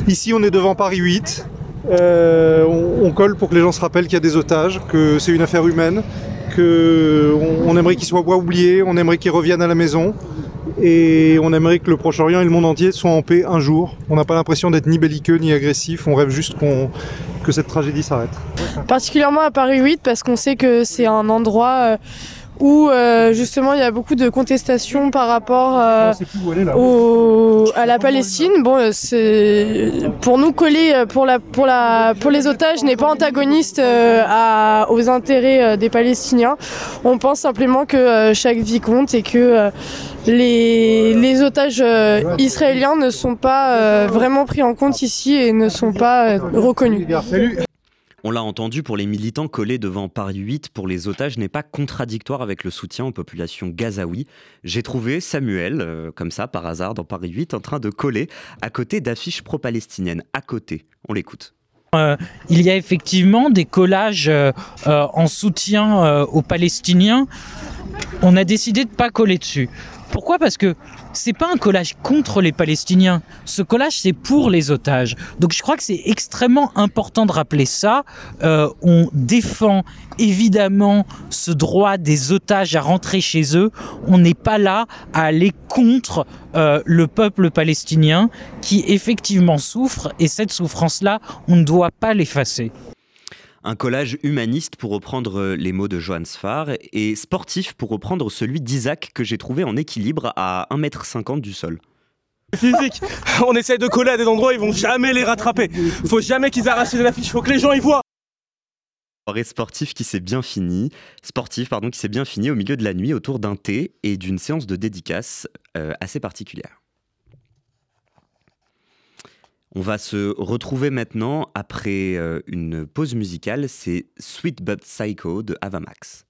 Ici, on est devant Paris 8. Euh, on, colle pour que les gens se rappellent qu'il y a des otages, que c'est une affaire humaine, que on, aimerait qu'ils soient oubliés, on aimerait qu'ils reviennent à la maison. Et on aimerait que le Proche-Orient et le monde entier soient en paix un jour. On n'a pas l'impression d'être ni belliqueux ni agressif, on rêve juste qu'on- que cette tragédie s'arrête. particulièrement à Paris 8 parce qu'on sait que c'est un endroit euh, où euh, justement il y a beaucoup de contestations par rapport euh, au- à la Palestine. Bon, euh, c'est pour nous coller euh, pour la pour la pour les otages n'est pas antagoniste euh, à, aux intérêts euh, des Palestiniens. On pense simplement que euh, chaque vie compte et que euh, les, les otages euh, israéliens ne sont pas euh, vraiment pris en compte ici et ne sont pas reconnus. On l'a entendu pour les militants collés devant Paris 8 pour les otages n'est pas contradictoire avec le soutien aux populations gazaouis. J'ai trouvé Samuel, euh, comme ça par hasard dans Paris 8, en train de coller à côté d'affiches pro-palestiniennes. À côté. On l'écoute. Euh, il y a effectivement des collages euh, en soutien aux Palestiniens. On a décidé de pas coller dessus. Pourquoi? Parce que c'est pas un collage contre les Palestiniens. Ce collage, c'est pour les otages. Donc je crois que c'est extrêmement important de rappeler ça. Euh, on défend évidemment ce droit des otages à rentrer chez eux. On n'est pas là à aller contre euh, le peuple palestinien qui effectivement souffre et cette souffrance-là, on ne doit pas l'effacer. Un collage humaniste pour reprendre euh, les mots de Johann Sfar et sportif pour reprendre celui d'Isaac que j'ai trouvé en équilibre à 1m50 du sol. Physique, on essaye de coller à des endroits, ils vont jamais les rattraper. Faut jamais qu'ils arrachent les affiches, faut que les gens y voient. Soirée sportif qui s'est bien fini, sportif pardon qui s'est bien fini au milieu de la nuit autour d'un thé et d'une séance de dédicace euh, assez particulière. On va se retrouver maintenant après euh, une pause musicale, c'est Sweet But Psycho de Avamax.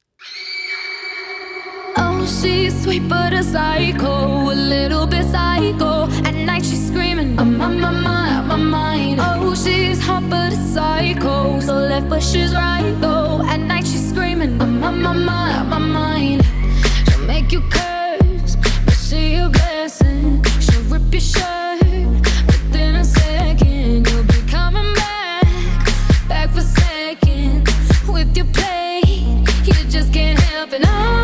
Oh, she's sweet but a psycho, a little bit psycho. At night she's screaming, I'm on my mind, my mind. Oh, she's hot but a psycho, so left but she's right though. At night she's screaming, I'm on my mind, my mind. She'll make you curse, but she a blessing. She'll rip your shirt your play. You just can't help it. No,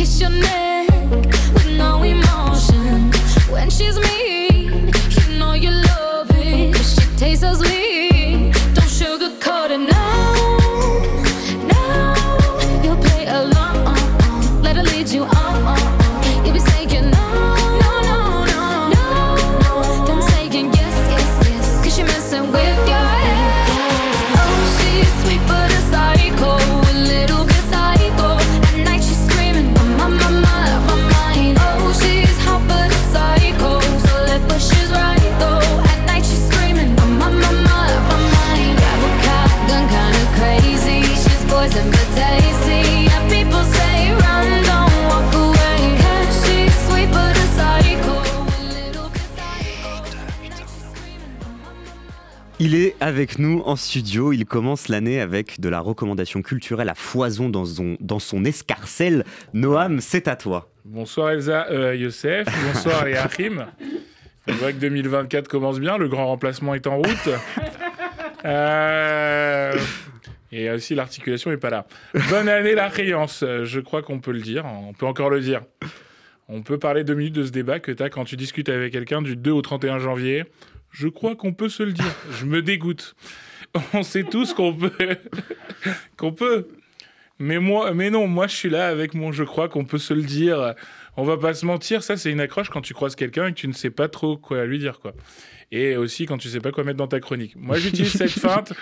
kiss your neck with no emotion. When she's mean, you know you love it. She tastes so sweet. Avec nous en studio. Il commence l'année avec de la recommandation culturelle à foison dans son, dans son escarcelle. Noam, c'est à toi. Bonsoir Elsa, euh, Youssef. Bonsoir les Achim. On voit que 2024 commence bien. Le grand remplacement est en route. Euh, Et aussi l'articulation n'est pas là. Bonne année la créance. Je crois qu'on peut le dire. On peut encore le dire. On peut parler deux minutes de ce débat que tu as quand tu discutes avec quelqu'un du 2 au 31 janvier. Je crois qu'on peut se le dire. Je me dégoûte. On sait tous qu'on peut. qu'on peut. Mais moi, mais non, moi je suis là avec mon je crois qu'on peut se le dire. On va pas se mentir, ça c'est une accroche quand tu croises quelqu'un et que tu ne sais pas trop quoi lui dire quoi. Et aussi quand tu sais pas quoi mettre dans ta chronique. Moi j'utilise cette feinte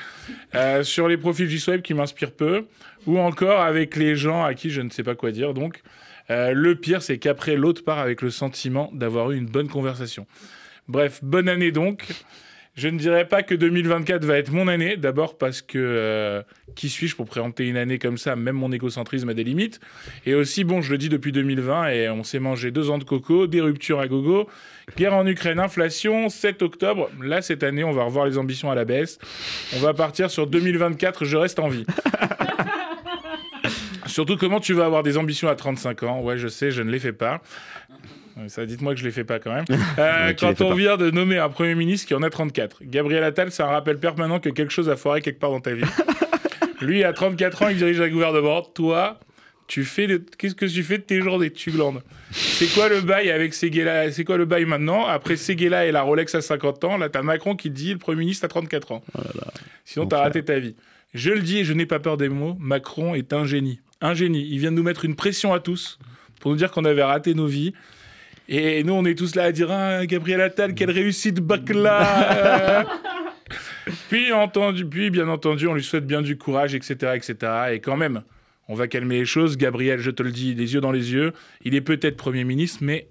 euh, sur les profils G-Swipe qui m'inspirent peu ou encore avec les gens à qui je ne sais pas quoi dire. Donc euh, le pire c'est qu'après l'autre part avec le sentiment d'avoir eu une bonne conversation. Bref, bonne année donc. Je ne dirais pas que 2024 va être mon année, d'abord parce que euh, qui suis-je pour présenter une année comme ça? Même mon égocentrisme a des limites. Et aussi, bon, je le dis depuis 2020 et on s'est mangé deux ans de coco, des ruptures à gogo, guerre en Ukraine, inflation, 7 octobre. Là, cette année, on va revoir les ambitions à la baisse. On va partir sur 2024, je reste en vie. Surtout, comment tu vas avoir des ambitions à 35 ans? Ouais, je sais, je ne les fais pas. Ça, dites-moi que je les fais pas quand même. Euh, quand on pas. vient de nommer un Premier ministre qui en a 34. Gabriel Attal, c'est un rappel permanent que quelque chose a foiré quelque part dans ta vie. Lui, à 34 ans, il dirige un gouvernement. Toi, tu fais de- qu'est-ce que tu fais de tes journées Tu glandes. C'est quoi le bail avec Seguela C'est quoi le bail maintenant? Après Seguela et la Rolex à 50 ans, là, t'as Macron qui dit le Premier ministre à 34 ans. Sinon, t'as raté ta vie. Je le dis et je n'ai pas peur des mots, Macron est un génie. Un génie. Il vient de nous mettre une pression à tous pour nous dire qu'on avait raté nos vies. Et nous, on est tous là à dire ah, Gabriel Attal, quelle réussite, Bacla Puis, entendu, puis, bien entendu, on lui souhaite bien du courage, etc., etc. Et quand même, on va calmer les choses. Gabriel, je te le dis, les yeux dans les yeux, il est peut-être Premier ministre, mais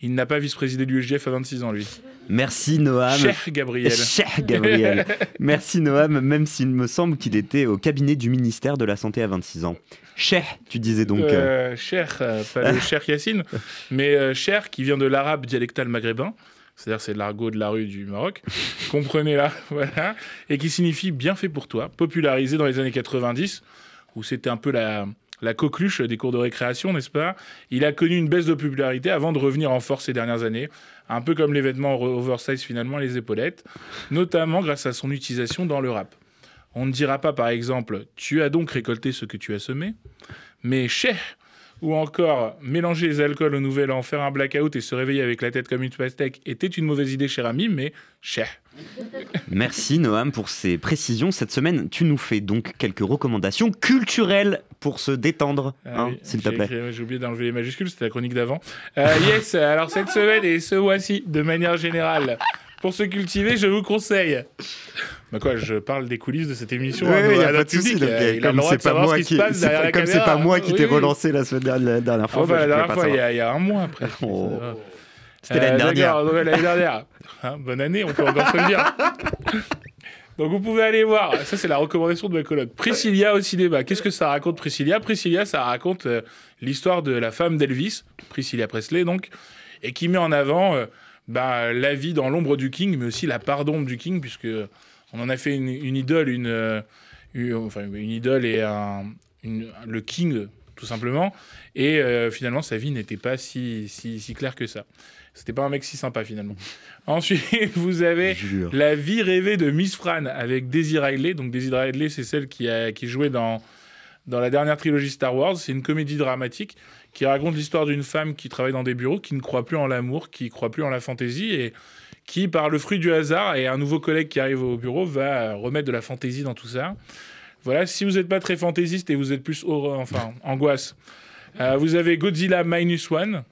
il n'a pas vice-présidé de l'USGF à 26 ans, lui. Merci Noam. Cher Gabriel. Cher Gabriel. Merci Noam, même s'il me semble qu'il était au cabinet du ministère de la Santé à 26 ans. Cher, tu disais donc. euh, Euh, cher, euh, pas le cher Yacine, mais cher qui vient de l'arabe dialectal maghrébin, c'est-à-dire c'est l'argot de la rue du Maroc, comprenez-la, voilà, et qui signifie bien fait pour toi, popularisé dans les années 90, où c'était un peu la, la coqueluche des cours de récréation, n'est-ce pas? Il a connu une baisse de popularité avant de revenir en force ces dernières années, un peu comme les vêtements oversize finalement, les épaulettes, notamment grâce à son utilisation dans le rap. On ne dira pas, par exemple, tu as donc récolté ce que tu as semé, mais cher ou encore mélanger les alcools au nouvel an, faire un blackout et se réveiller avec la tête comme une pastèque était une mauvaise idée, cher ami, mais cher. Merci Noam pour ces précisions. Cette semaine, tu nous fais donc quelques recommandations culturelles pour se détendre, Ah hein, oui, s'il te plaît. J'ai oublié d'enlever les majuscules, c'était la chronique d'avant. Euh, yes, alors cette semaine et ce mois-ci, de manière générale, pour se cultiver, je vous conseille. Bah quoi, je parle des coulisses de cette émission à notre public. donc, euh, il a comme le droit de pas savoir moi ce qui se qui- passe c'est derrière pas- la comme c'est caméra. pas moi qui t'ai Oui, oui. relancé la semaine dernière, la dernière fois, Enfin, bah, la dernière fois, il y, a, il y a un mois après. Oh. Euh, C'était l'année d'accord, dernière. donc, l'année dernière. Hein, bonne année, on peut encore se le dire. Donc vous pouvez aller voir, ça c'est la recommandation de ma colonne. Priscilla au cinéma. Qu'est-ce que ça raconte Priscilla? Priscilla, ça raconte euh, l'histoire de la femme d'Elvis, Priscilla Presley donc, et qui met en avant euh, bah, la vie dans l'ombre du King, mais aussi la part d'ombre du King, puisque on en a fait une, une idole, une, euh, une- enfin une idole et un, une- le King tout simplement. Et euh, finalement, sa vie n'était pas si, si, si claire que ça. C'était pas un mec si sympa finalement. Ensuite, vous avez Jure. La vie rêvée de Miss Fran avec Daisy Ridley. Donc Daisy Ridley, c'est celle qui, a, qui jouait dans, dans la dernière trilogie Star Wars. C'est une comédie dramatique qui raconte l'histoire d'une femme qui travaille dans des bureaux, qui ne croit plus en l'amour, qui ne croit plus en la fantaisie et qui, par le fruit du hasard et un nouveau collègue qui arrive au bureau, va remettre de la fantaisie dans tout ça. Voilà, si vous n'êtes pas très fantaisiste et vous êtes plus horreur, enfin angoisse, euh, vous avez Godzilla Minus One.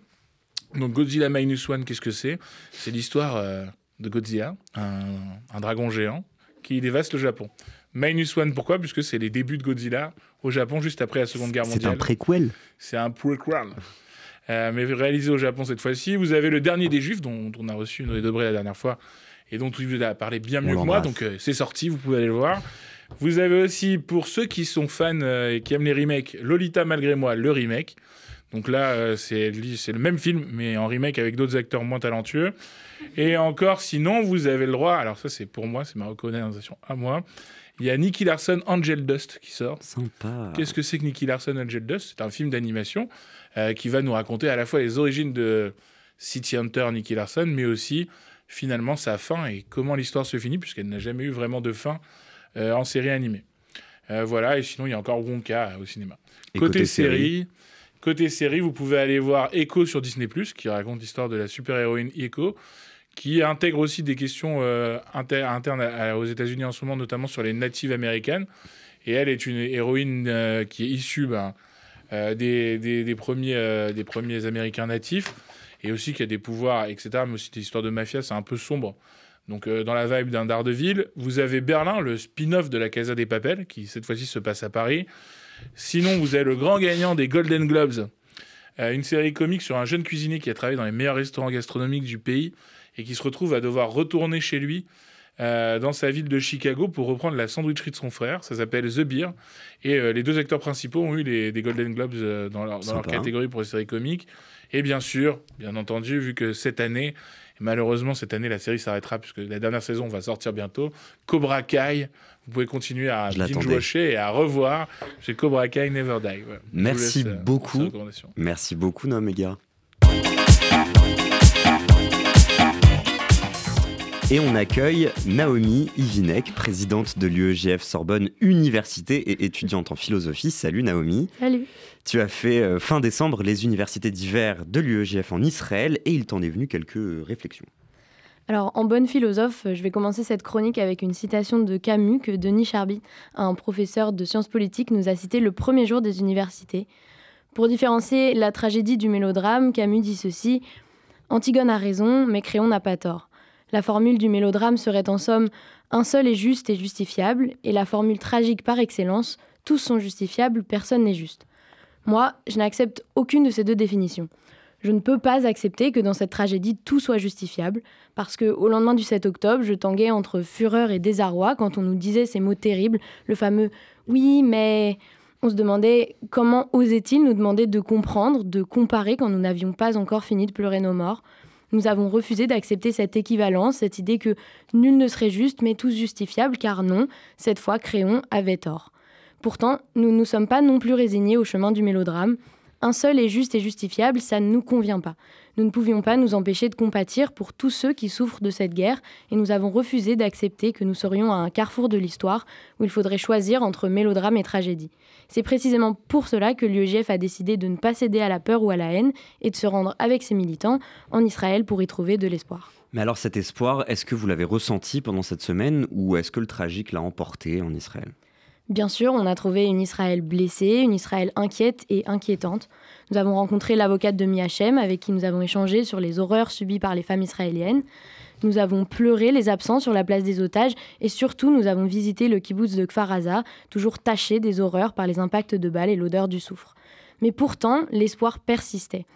Donc Godzilla Minus One, qu'est-ce que c'est? C'est l'histoire euh, de Godzilla, un, un dragon géant qui dévaste le Japon. Minus One, pourquoi? Puisque c'est les débuts de Godzilla au Japon juste après la Seconde Guerre C'est mondiale. un préquel. C'est un prequel. Euh, mais réalisé au Japon cette fois-ci. Vous avez le dernier des Juifs, dont, dont on a reçu Noé Debré la dernière fois, et dont tu a parlé bien On mieux que moi. Donc euh, c'est sorti, vous pouvez aller le voir. Vous avez aussi, pour ceux qui sont fans euh, et qui aiment les remakes, Lolita malgré moi, le remake. Donc là, c'est c'est le même film, mais en remake avec d'autres acteurs moins talentueux. Et encore, sinon, vous avez le droit. Alors ça, c'est pour moi, c'est ma recommandation à moi. Il y a Nicky Larson, Angel Dust qui sort. Sympa. Qu'est-ce que c'est que Nicky Larson, Angel Dust? C'est un film d'animation euh, qui va nous raconter à la fois les origines de City Hunter, Nicky Larson, mais aussi finalement sa fin et comment l'histoire se finit, puisqu'elle n'a jamais eu vraiment de fin euh, en série animée. Euh, voilà, et sinon il y a encore Wonka au cinéma. Et côté, côté série, série côté série, vous pouvez aller voir Echo sur Disney+, qui raconte l'histoire de la super-héroïne Echo, qui intègre aussi des questions euh, inter- internes aux États-Unis en ce moment, notamment sur les natives américaines. Et elle est une héroïne euh, qui est issue ben, euh, des, des- premiers, euh, des premiers Américains natifs, et aussi qui a des pouvoirs, etc. Mais aussi des histoires de mafia, c'est un peu sombre. Donc dans la vibe d'un Daredevil, vous avez Berlin, le spin-off de la Casa des Papel, qui cette fois-ci se passe à Paris. Sinon, vous avez le grand gagnant des Golden Globes, une série comique sur un jeune cuisinier qui a travaillé dans les meilleurs restaurants gastronomiques du pays et qui se retrouve à devoir retourner chez lui euh, dans sa ville de Chicago pour reprendre la sandwicherie de son frère. Ça s'appelle The Beer. Et euh, les deux acteurs principaux ont eu les, des Golden Globes euh, dans, leur, dans leur Sympa. catégorie pour les séries comiques. Et bien sûr, bien entendu, vu que cette année, malheureusement cette année la série s'arrêtera puisque la dernière saison va sortir bientôt, Cobra Kai, vous pouvez continuer à binge-watcher et à revoir. C'est Cobra Kai Never Die. Merci laisse, beaucoup. ces recommandations. Merci beaucoup, Nomega. Et on accueille Naomi Ivinek, présidente de l'UEGF Sorbonne Université et étudiante en philosophie. Salut Naomi. Salut. Tu as fait euh, fin décembre les universités d'hiver de l'UEGF en Israël et il t'en est venu quelques réflexions. Alors, en bonne philosophe, je vais commencer cette chronique avec une citation de Camus que Denis Charby, un professeur de sciences politiques, nous a cité le premier jour des universités. Pour différencier la tragédie du mélodrame, Camus dit ceci Antigone a raison, mais Créon n'a pas tort. La formule du mélodrame serait en somme un seul est juste et justifiable, et la formule tragique par excellence tous sont justifiables, personne n'est juste. Moi, je n'accepte aucune de ces deux définitions. Je ne peux pas accepter que dans cette tragédie tout soit justifiable, parce que au lendemain du 7 octobre, je tanguais entre fureur et désarroi quand on nous disait ces mots terribles, le fameux oui, mais on se demandait comment osait-il nous demander de comprendre, de comparer quand nous n'avions pas encore fini de pleurer nos morts. Nous avons refusé d'accepter cette équivalence, cette idée que nul ne serait juste, mais tous justifiables, car non, cette fois Créon avait tort. Pourtant, nous ne nous sommes pas non plus résignés au chemin du mélodrame. Un seul est juste et justifiable, ça ne nous convient pas. Nous ne pouvions pas nous empêcher de compatir pour tous ceux qui souffrent de cette guerre et nous avons refusé d'accepter que nous serions à un carrefour de l'histoire où il faudrait choisir entre mélodrame et tragédie. C'est précisément pour cela que l'UEGF a décidé de ne pas céder à la peur ou à la haine et de se rendre avec ses militants en Israël pour y trouver de l'espoir. Mais alors cet espoir, est-ce que vous l'avez ressenti pendant cette semaine ou est-ce que le tragique l'a emporté en Israël? Bien sûr, on a trouvé une Israël blessée, une Israël inquiète et inquiétante. Nous avons rencontré l'avocate de Miachem avec qui nous avons échangé sur les horreurs subies par les femmes israéliennes. Nous avons pleuré les absents sur la place des otages et surtout nous avons visité le kibbutz de Kfar Aza, toujours taché des horreurs par les impacts de balles et l'odeur du soufre. Mais pourtant, l'espoir persistait.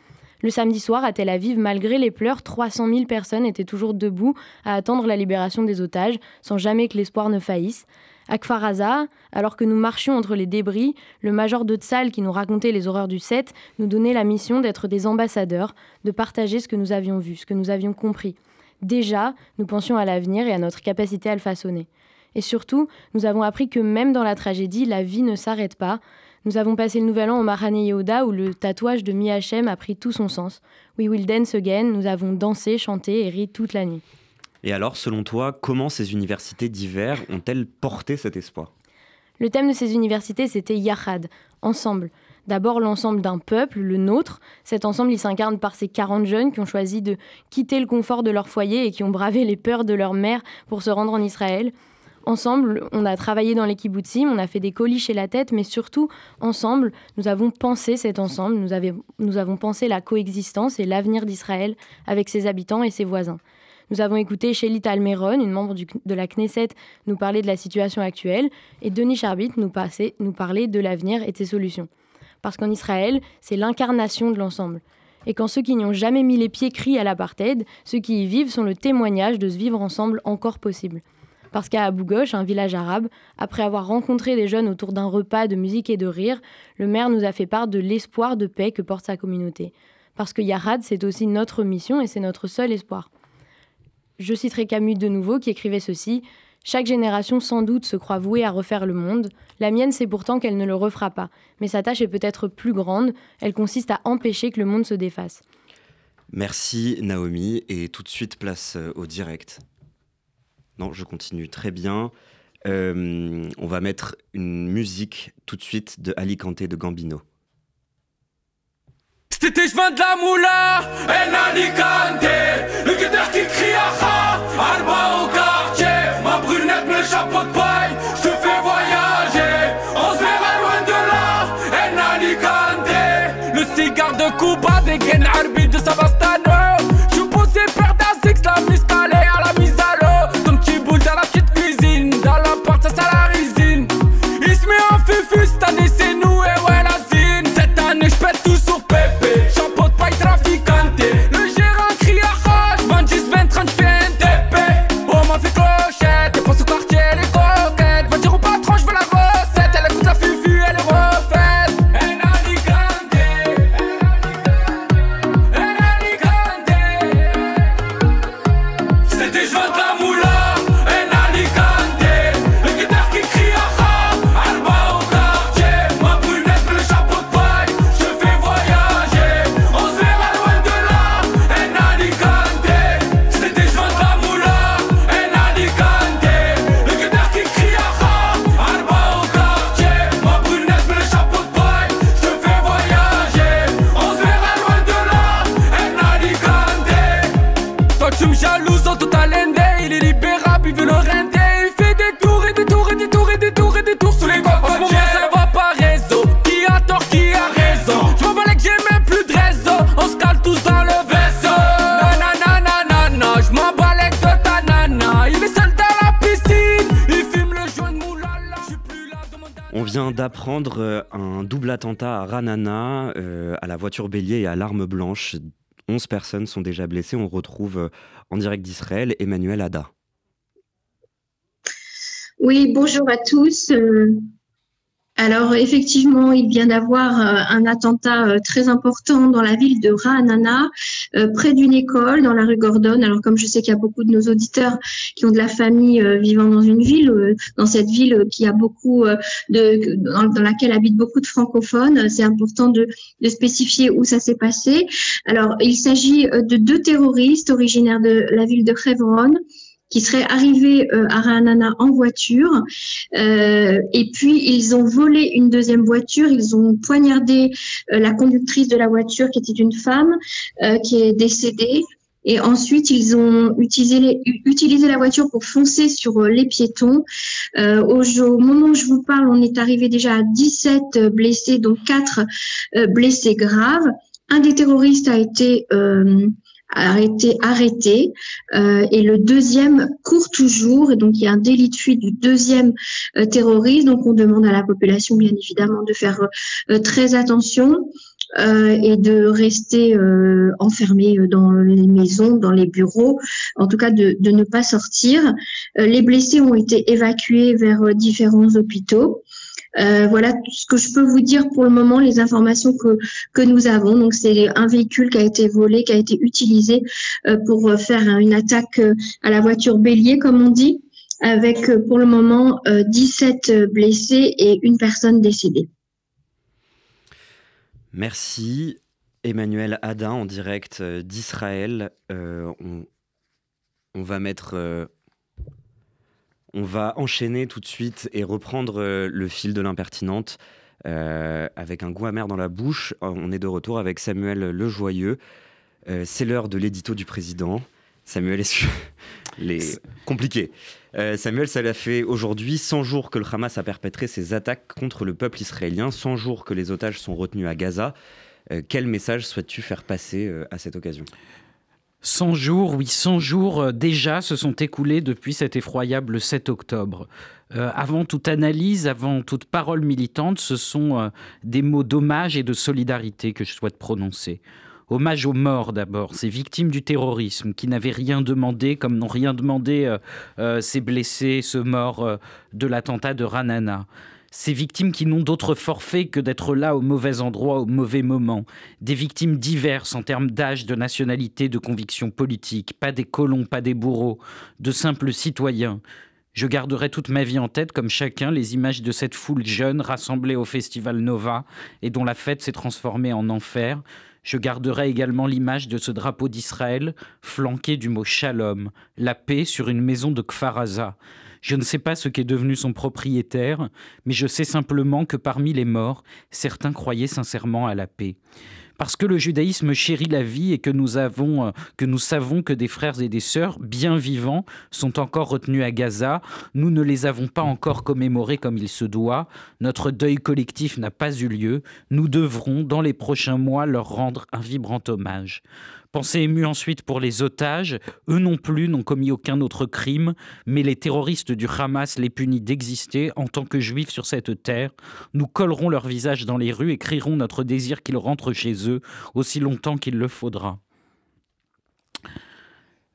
Le samedi soir, à Tel Aviv, malgré les pleurs, 300 000 personnes étaient toujours debout à attendre la libération des otages, sans jamais que l'espoir ne faillisse. À Kfar Aza, alors que nous marchions entre les débris, le major de Tzal qui nous racontait les horreurs du 7 nous donnait la mission d'être des ambassadeurs, de partager ce que nous avions vu, ce que nous avions compris. Déjà, nous pensions à l'avenir et à notre capacité à le façonner. Et surtout, nous avons appris que même dans la tragédie, la vie ne s'arrête pas. Nous avons passé le nouvel an au Mahane Yehuda où le tatouage de Miachem a pris tout son sens. We will dance again, nous avons dansé, chanté et ri toute la nuit. Et alors, selon toi, comment ces universités d'hiver ont-elles porté cet espoir? Le thème de ces universités, c'était Yachad, ensemble. D'abord l'ensemble d'un peuple, le nôtre. Cet ensemble, il s'incarne par ces 40 jeunes qui ont choisi de quitter le confort de leur foyer et qui ont bravé les peurs de leur mère pour se rendre en Israël. Ensemble, on a travaillé dans les kibbutzim, on a fait des colis chez la tête, mais surtout, ensemble, nous avons pensé cet ensemble, nous avons pensé la coexistence et l'avenir d'Israël avec ses habitants et ses voisins. Nous avons écouté Shélit Almeron, une membre de la Knesset, nous parler de la situation actuelle, et Denis Charbit nous, parlait de l'avenir et de ses solutions. Parce qu'en Israël, c'est l'incarnation de l'ensemble. Et quand ceux qui n'y ont jamais mis les pieds crient à l'apartheid, ceux qui y vivent sont le témoignage de ce vivre ensemble encore possible. Parce qu'à Abu Ghosh, un village arabe, après avoir rencontré des jeunes autour d'un repas de musique et de rire, le maire nous a fait part de l'espoir de paix que porte sa communauté. Parce que Yarad, c'est aussi notre mission et c'est notre seul espoir. Je citerai Camus de nouveau qui écrivait ceci chaque génération sans doute se croit vouée à refaire le monde. La mienne sait pourtant qu'elle ne le refera pas. Mais sa tâche est peut-être plus grande. Elle consiste à empêcher que le monde se défasse. Merci Naomi. Et tout de suite, place euh, au direct. Non, je continue très bien. Euh, on va mettre une musique tout de suite de Alicante de Gambino. C'était je viens de la moula, en Alicante Le guetteur qui crie à Kha, Arba au quartier Ma brunette, le chapeau de paille, je te fais voyager On se verra loin de là, en Alicante Le cigare de Cuba, des gaines arbi de Savastano vient d'apprendre euh, un double attentat à Ranana, euh, à la voiture bélier et à l'arme blanche. 11 personnes sont déjà blessées. On retrouve euh, en direct d'Israël Emmanuel Ada. Oui, bonjour à tous. Alors effectivement, il vient d'avoir euh, un attentat euh, très important dans la ville de Ra'anana, euh, près d'une école, dans la rue Gordon. Alors comme je sais qu'il y a beaucoup de nos auditeurs qui ont de la famille vivant dans une ville, dans cette ville qui a beaucoup de, dans, laquelle habitent beaucoup de francophones, c'est important de, spécifier où ça s'est passé. Alors il s'agit de deux terroristes originaires de la ville de Hebron qui seraient arrivés euh, à Ra'anana en voiture. Euh, et puis, ils ont volé une deuxième voiture. Ils ont poignardé euh, la conductrice de la voiture, qui était une femme, qui est décédée. Et ensuite, ils ont utilisé, les- utilisé la voiture pour foncer sur les piétons. Euh, au, au moment où je vous parle, on est arrivé déjà à 17 blessés, dont 4 euh, blessés graves. Un des terroristes a été euh, a été arrêté euh, et le deuxième court toujours et donc il y a un délit de fuite du deuxième euh, terroriste donc on demande à la population bien évidemment de faire euh, très attention euh, et de rester euh, enfermés dans les maisons, dans les bureaux, en tout cas de, ne pas sortir. Les blessés ont été évacués vers différents hôpitaux. Euh, voilà ce que je peux vous dire pour le moment, les informations que, nous avons. C'est un véhicule qui a été volé, qui a été utilisé euh, pour euh, faire une attaque à la voiture bélier, comme on dit, avec pour le moment euh, 17 blessés et une personne décédée. Merci Emmanuel Adin en direct d'Israël. On, va mettre, on va enchaîner tout de suite et reprendre euh, le fil de l'impertinente euh, avec un goût amer dans la bouche. On est de retour avec Samuel Lejoyeux. Euh, C'est l'heure de l'édito du président. Samuel est sur les compliqué. Euh, Samuel, ça l'a fait aujourd'hui 100 jours que le Hamas a perpétré ses attaques contre le peuple israélien, 100 jours que les otages sont retenus à Gaza. Euh, quel message souhaites-tu faire passer euh, à cette occasion? 100 jours, oui, 100 jours euh, déjà se sont écoulés depuis cet effroyable 7 octobre. Euh, avant toute analyse, avant toute parole militante, ce sont euh, des mots d'hommage et de solidarité que je souhaite prononcer. Hommage aux morts d'abord, ces victimes du terrorisme qui n'avaient rien demandé, comme n'ont rien demandé ces blessés, ce mort de l'attentat de Ranana. Ces victimes qui n'ont d'autre forfait que d'être là au mauvais endroit, au mauvais moment. Des victimes diverses en termes d'âge, de nationalité, de conviction politique. Pas des colons, pas des bourreaux, de simples citoyens. Je garderai toute ma vie en tête, comme chacun, les images de cette foule jeune rassemblée au festival Nova et dont la fête s'est transformée en enfer. Je garderai également l'image de ce drapeau d'Israël flanqué du mot shalom, la paix sur une maison de Kfaraza. Je ne sais pas ce qu'est devenu son propriétaire, mais je sais simplement que parmi les morts, certains croyaient sincèrement à la paix. Parce que le judaïsme chérit la vie et que nous, avons, euh, que nous savons que des frères et des sœurs bien vivants sont encore retenus à Gaza, nous ne les avons pas encore commémorés comme il se doit. Notre deuil collectif n'a pas eu lieu. Nous devrons, dans les prochains mois, leur rendre un vibrant hommage. Pensée émue ensuite pour les otages. Eux non plus n'ont commis aucun autre crime, mais les terroristes du Hamas les punissent d'exister en tant que juifs sur cette terre. Nous collerons leur visage dans les rues et crierons notre désir qu'ils rentrent chez eux aussi longtemps qu'il le faudra.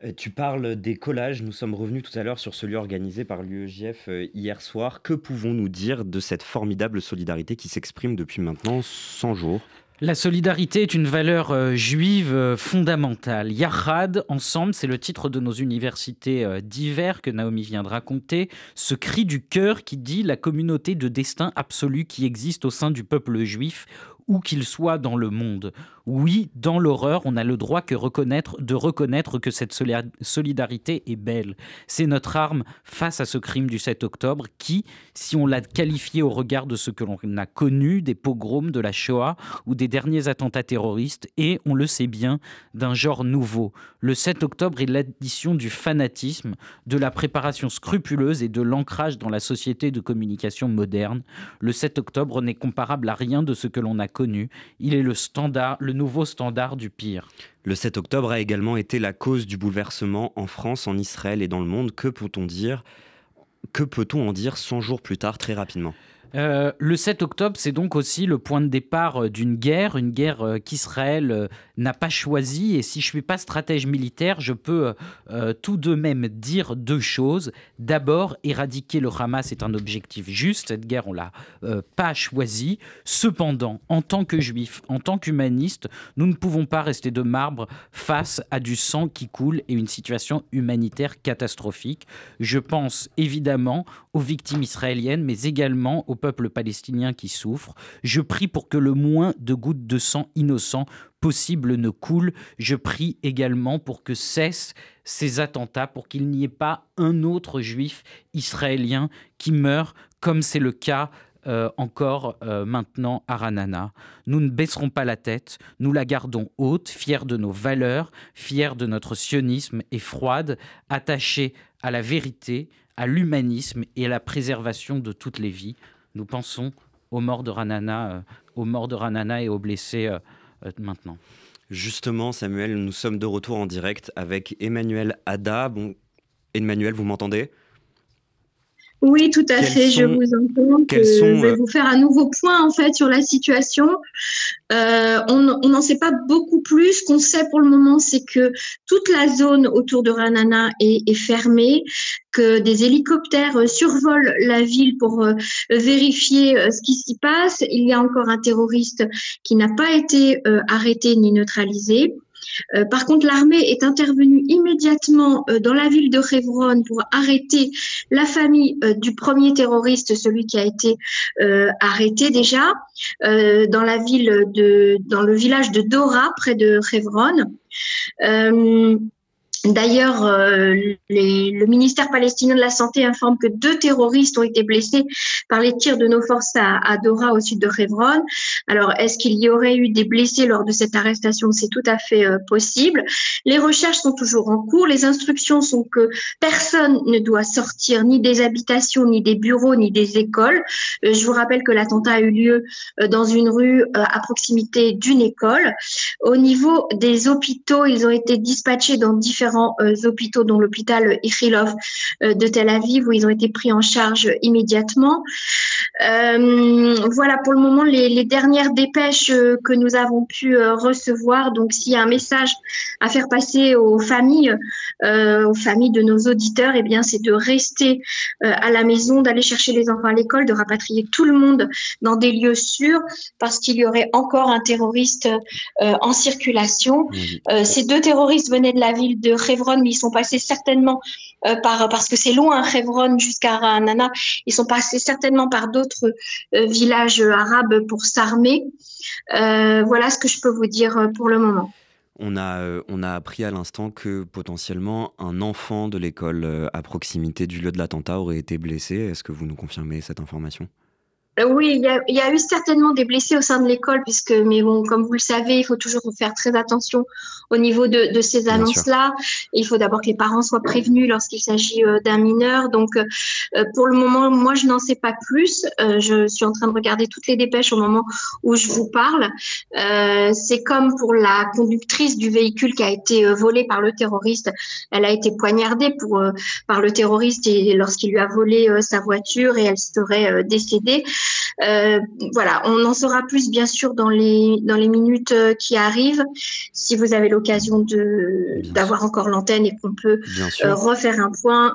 Euh, Tu parles des collages, nous sommes revenus tout à l'heure sur celui organisé par l'UEJF euh, hier soir. Que pouvons-nous dire de cette formidable solidarité qui s'exprime depuis maintenant 100 jours? La solidarité est une valeur euh, juive euh, fondamentale. Yahad, ensemble, c'est le titre de nos universités euh, d'hiver que Naomi vient de raconter. Ce cri du cœur qui dit la communauté de destin absolu qui existe au sein du peuple juif où qu'il soit dans le monde. Oui, dans l'horreur, on a le droit que reconnaître, de reconnaître que cette solidarité est belle. C'est notre arme face à ce crime du 7 octobre qui, si on l'a qualifié au regard de ce que l'on a connu, des pogroms de la Shoah ou des derniers attentats terroristes, est, on le sait bien, d'un genre nouveau. Le 7 octobre est l'addition du fanatisme, de la préparation scrupuleuse et de l'ancrage dans la société de communication moderne. Le 7 octobre n'est comparable à rien de ce que l'on a connu. Il est le standard, nouveau standard du pire. Le 7 octobre a également été la cause du bouleversement en France, en Israël et dans le monde. Que peut-on dire Que peut-on en dire 100 jours plus tard, très rapidement? Euh, le 7 octobre, c'est donc aussi le point de départ euh, d'une guerre, une guerre euh, qu'Israël n'a pas choisie. Et si je ne suis pas stratège militaire, je peux tout de même dire deux choses. D'abord, éradiquer le Hamas est un objectif juste. Cette guerre, on l'a pas choisie. Cependant, en tant que juifs, en tant qu'humanistes, nous ne pouvons pas rester de marbre face à du sang qui coule et une situation humanitaire catastrophique. Je pense évidemment aux victimes israéliennes, mais également au peuple palestinien qui souffre. Je prie pour que le moins de gouttes de sang innocent possible ne coule. Je prie également pour que cessent ces attentats, pour qu'il n'y ait pas un autre juif israélien qui meurt, comme c'est le cas euh, encore euh, maintenant à Ranana. Nous ne baisserons pas la tête, nous la gardons haute, fiers de nos valeurs, fiers de notre sionisme et froide, attachés à la vérité, à l'humanisme et à la préservation de toutes les vies. Nous pensons aux morts de Ranana, euh, aux morts de Ranana et aux blessés euh, euh, maintenant. Justement, Samuel, nous sommes de retour en direct avec Emmanuel Ada. Bon, Emmanuel, vous m'entendez? Oui, tout à Quels fait, je vous entends. que sont, je vais euh, vous faire un nouveau point en fait sur la situation. Euh, on n'en sait pas beaucoup plus. Ce qu'on sait pour le moment, c'est que toute la zone autour de Ranana est, est fermée, que des hélicoptères euh, survolent la ville pour euh, vérifier euh, ce qui s'y passe. Il y a encore un terroriste qui n'a pas été arrêté ni neutralisé. Euh, par contre, l'armée est intervenue immédiatement euh, dans la ville de Hebron pour arrêter la famille euh, du premier terroriste, celui qui a été arrêté déjà, dans dans le village de Dora, près de Hebron. D'ailleurs, euh, le ministère palestinien de la Santé informe que deux terroristes ont été blessés par les tirs de nos forces à, Dora, au sud de Hebron. Alors, est-ce qu'il y aurait eu des blessés lors de cette arrestation? C'est tout à fait euh, possible. Les recherches sont toujours en cours. Les instructions sont que personne ne doit sortir ni des habitations, ni des bureaux, ni des écoles. Euh, je vous rappelle que l'attentat a eu lieu dans une rue à proximité d'une école. Au niveau des hôpitaux, ils ont été dispatchés dans différentes différents euh, hôpitaux, dont l'hôpital Ichilov euh, de Tel Aviv, où ils ont été pris en charge immédiatement. Euh, voilà pour le moment les, les dernières dépêches que nous avons pu recevoir. Donc, s'il y a un message à faire passer aux familles, aux familles de nos auditeurs, eh bien, c'est de rester à la maison, d'aller chercher les enfants à l'école, de rapatrier tout le monde dans des lieux sûrs, parce qu'il y aurait encore un terroriste euh, en circulation. Euh, ces deux terroristes venaient de la ville de Hebron, mais ils sont passés certainement euh, par parce que c'est loin Hebron jusqu'à Ra'anana, ils sont passés certainement par d'autres euh, villages arabes pour s'armer. Euh, voilà ce que je peux vous dire pour le moment. On a, on a appris à l'instant que potentiellement un enfant de l'école à proximité du lieu de l'attentat aurait été blessé. Est-ce que vous nous confirmez cette information? Oui, il y, a, il y a eu certainement des blessés au sein de l'école, puisque, mais bon, comme vous le savez, il faut toujours faire très attention au niveau de, de ces annonces-là. Il faut d'abord que les parents soient prévenus lorsqu'il s'agit euh, d'un mineur. Donc, euh, euh, pour le moment, moi, je n'en sais pas plus. Euh, je suis en train de regarder toutes les dépêches au moment où je vous parle. Euh, C'est comme pour la conductrice du véhicule qui a été euh, volé par le terroriste. Elle a été poignardée pour, euh, par le terroriste et lorsqu'il lui a volé euh, sa voiture et elle serait euh, décédée. Euh, voilà, on en saura plus bien sûr dans les dans les minutes euh, qui arrivent. Si vous avez l'occasion de d'avoir encore l'antenne et qu'on peut euh, refaire un point.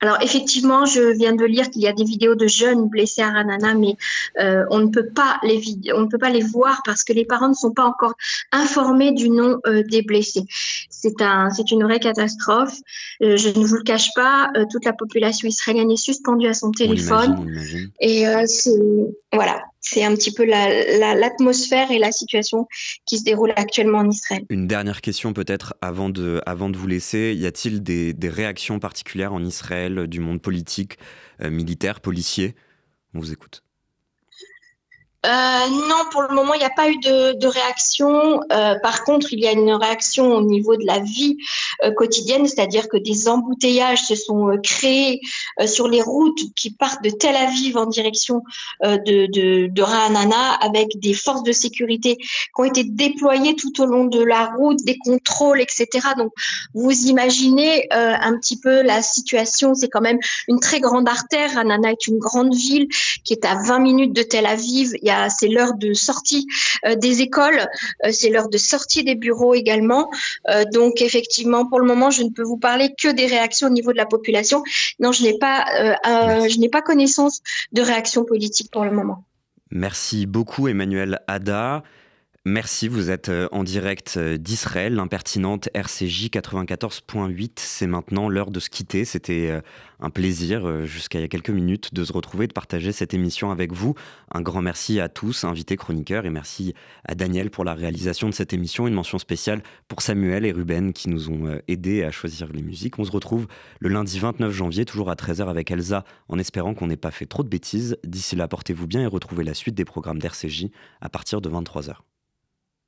Alors effectivement, je viens de lire qu'il y a des vidéos de jeunes blessés à Ranana, mais euh, on ne peut pas les on ne peut pas les voir parce que les parents ne sont pas encore informés du nom euh, des blessés. C'est un c'est une vraie catastrophe. Euh, je ne vous le cache pas, toute la population israélienne est suspendue à son téléphone. On imagine. Et c'est voilà, c'est un petit peu la- la- l'atmosphère et la situation qui se déroule actuellement en Israël. Une dernière question peut-être avant de, avant de vous laisser. Y a-t-il des, réactions particulières en Israël du monde politique, euh, militaire, policier? On vous écoute. Euh, non, pour le moment, il n'y a pas eu de, de réaction. Euh, par contre, il y a une réaction au niveau de la vie euh, quotidienne, c'est-à-dire que des embouteillages se sont euh, créés euh, sur les routes qui partent de Tel Aviv en direction euh, de, de, de Ra'anana, avec des forces de sécurité qui ont été déployées tout au long de la route, des contrôles, etc. Donc, vous imaginez un petit peu la situation. C'est quand même une très grande artère. Ra'anana est une grande ville qui est à 20 minutes de Tel Aviv. C'est l'heure de sortie euh, des écoles, euh, c'est l'heure de sortie des bureaux également. Euh, donc effectivement, pour le moment, je ne peux vous parler que des réactions au niveau de la population. Non, je n'ai pas, je n'ai pas connaissance de réactions politiques pour le moment. Merci beaucoup Emmanuel Ada. Merci, vous êtes euh, en direct euh, d'Israël, l'impertinente RCJ 94.8. C'est maintenant l'heure de se quitter. C'était euh, un plaisir jusqu'à il y a quelques minutes de se retrouver, de partager cette émission avec vous. Un grand merci à tous, invités chroniqueurs, et merci à Daniel pour la réalisation de cette émission. Une mention spéciale pour Samuel et Ruben qui nous ont aidés à choisir les musiques. On se retrouve le lundi 29 janvier, toujours à 13h avec Elsa, en espérant qu'on n'ait pas fait trop de bêtises. D'ici là, portez-vous bien et retrouvez la suite des programmes d'RCJ à partir de 23h.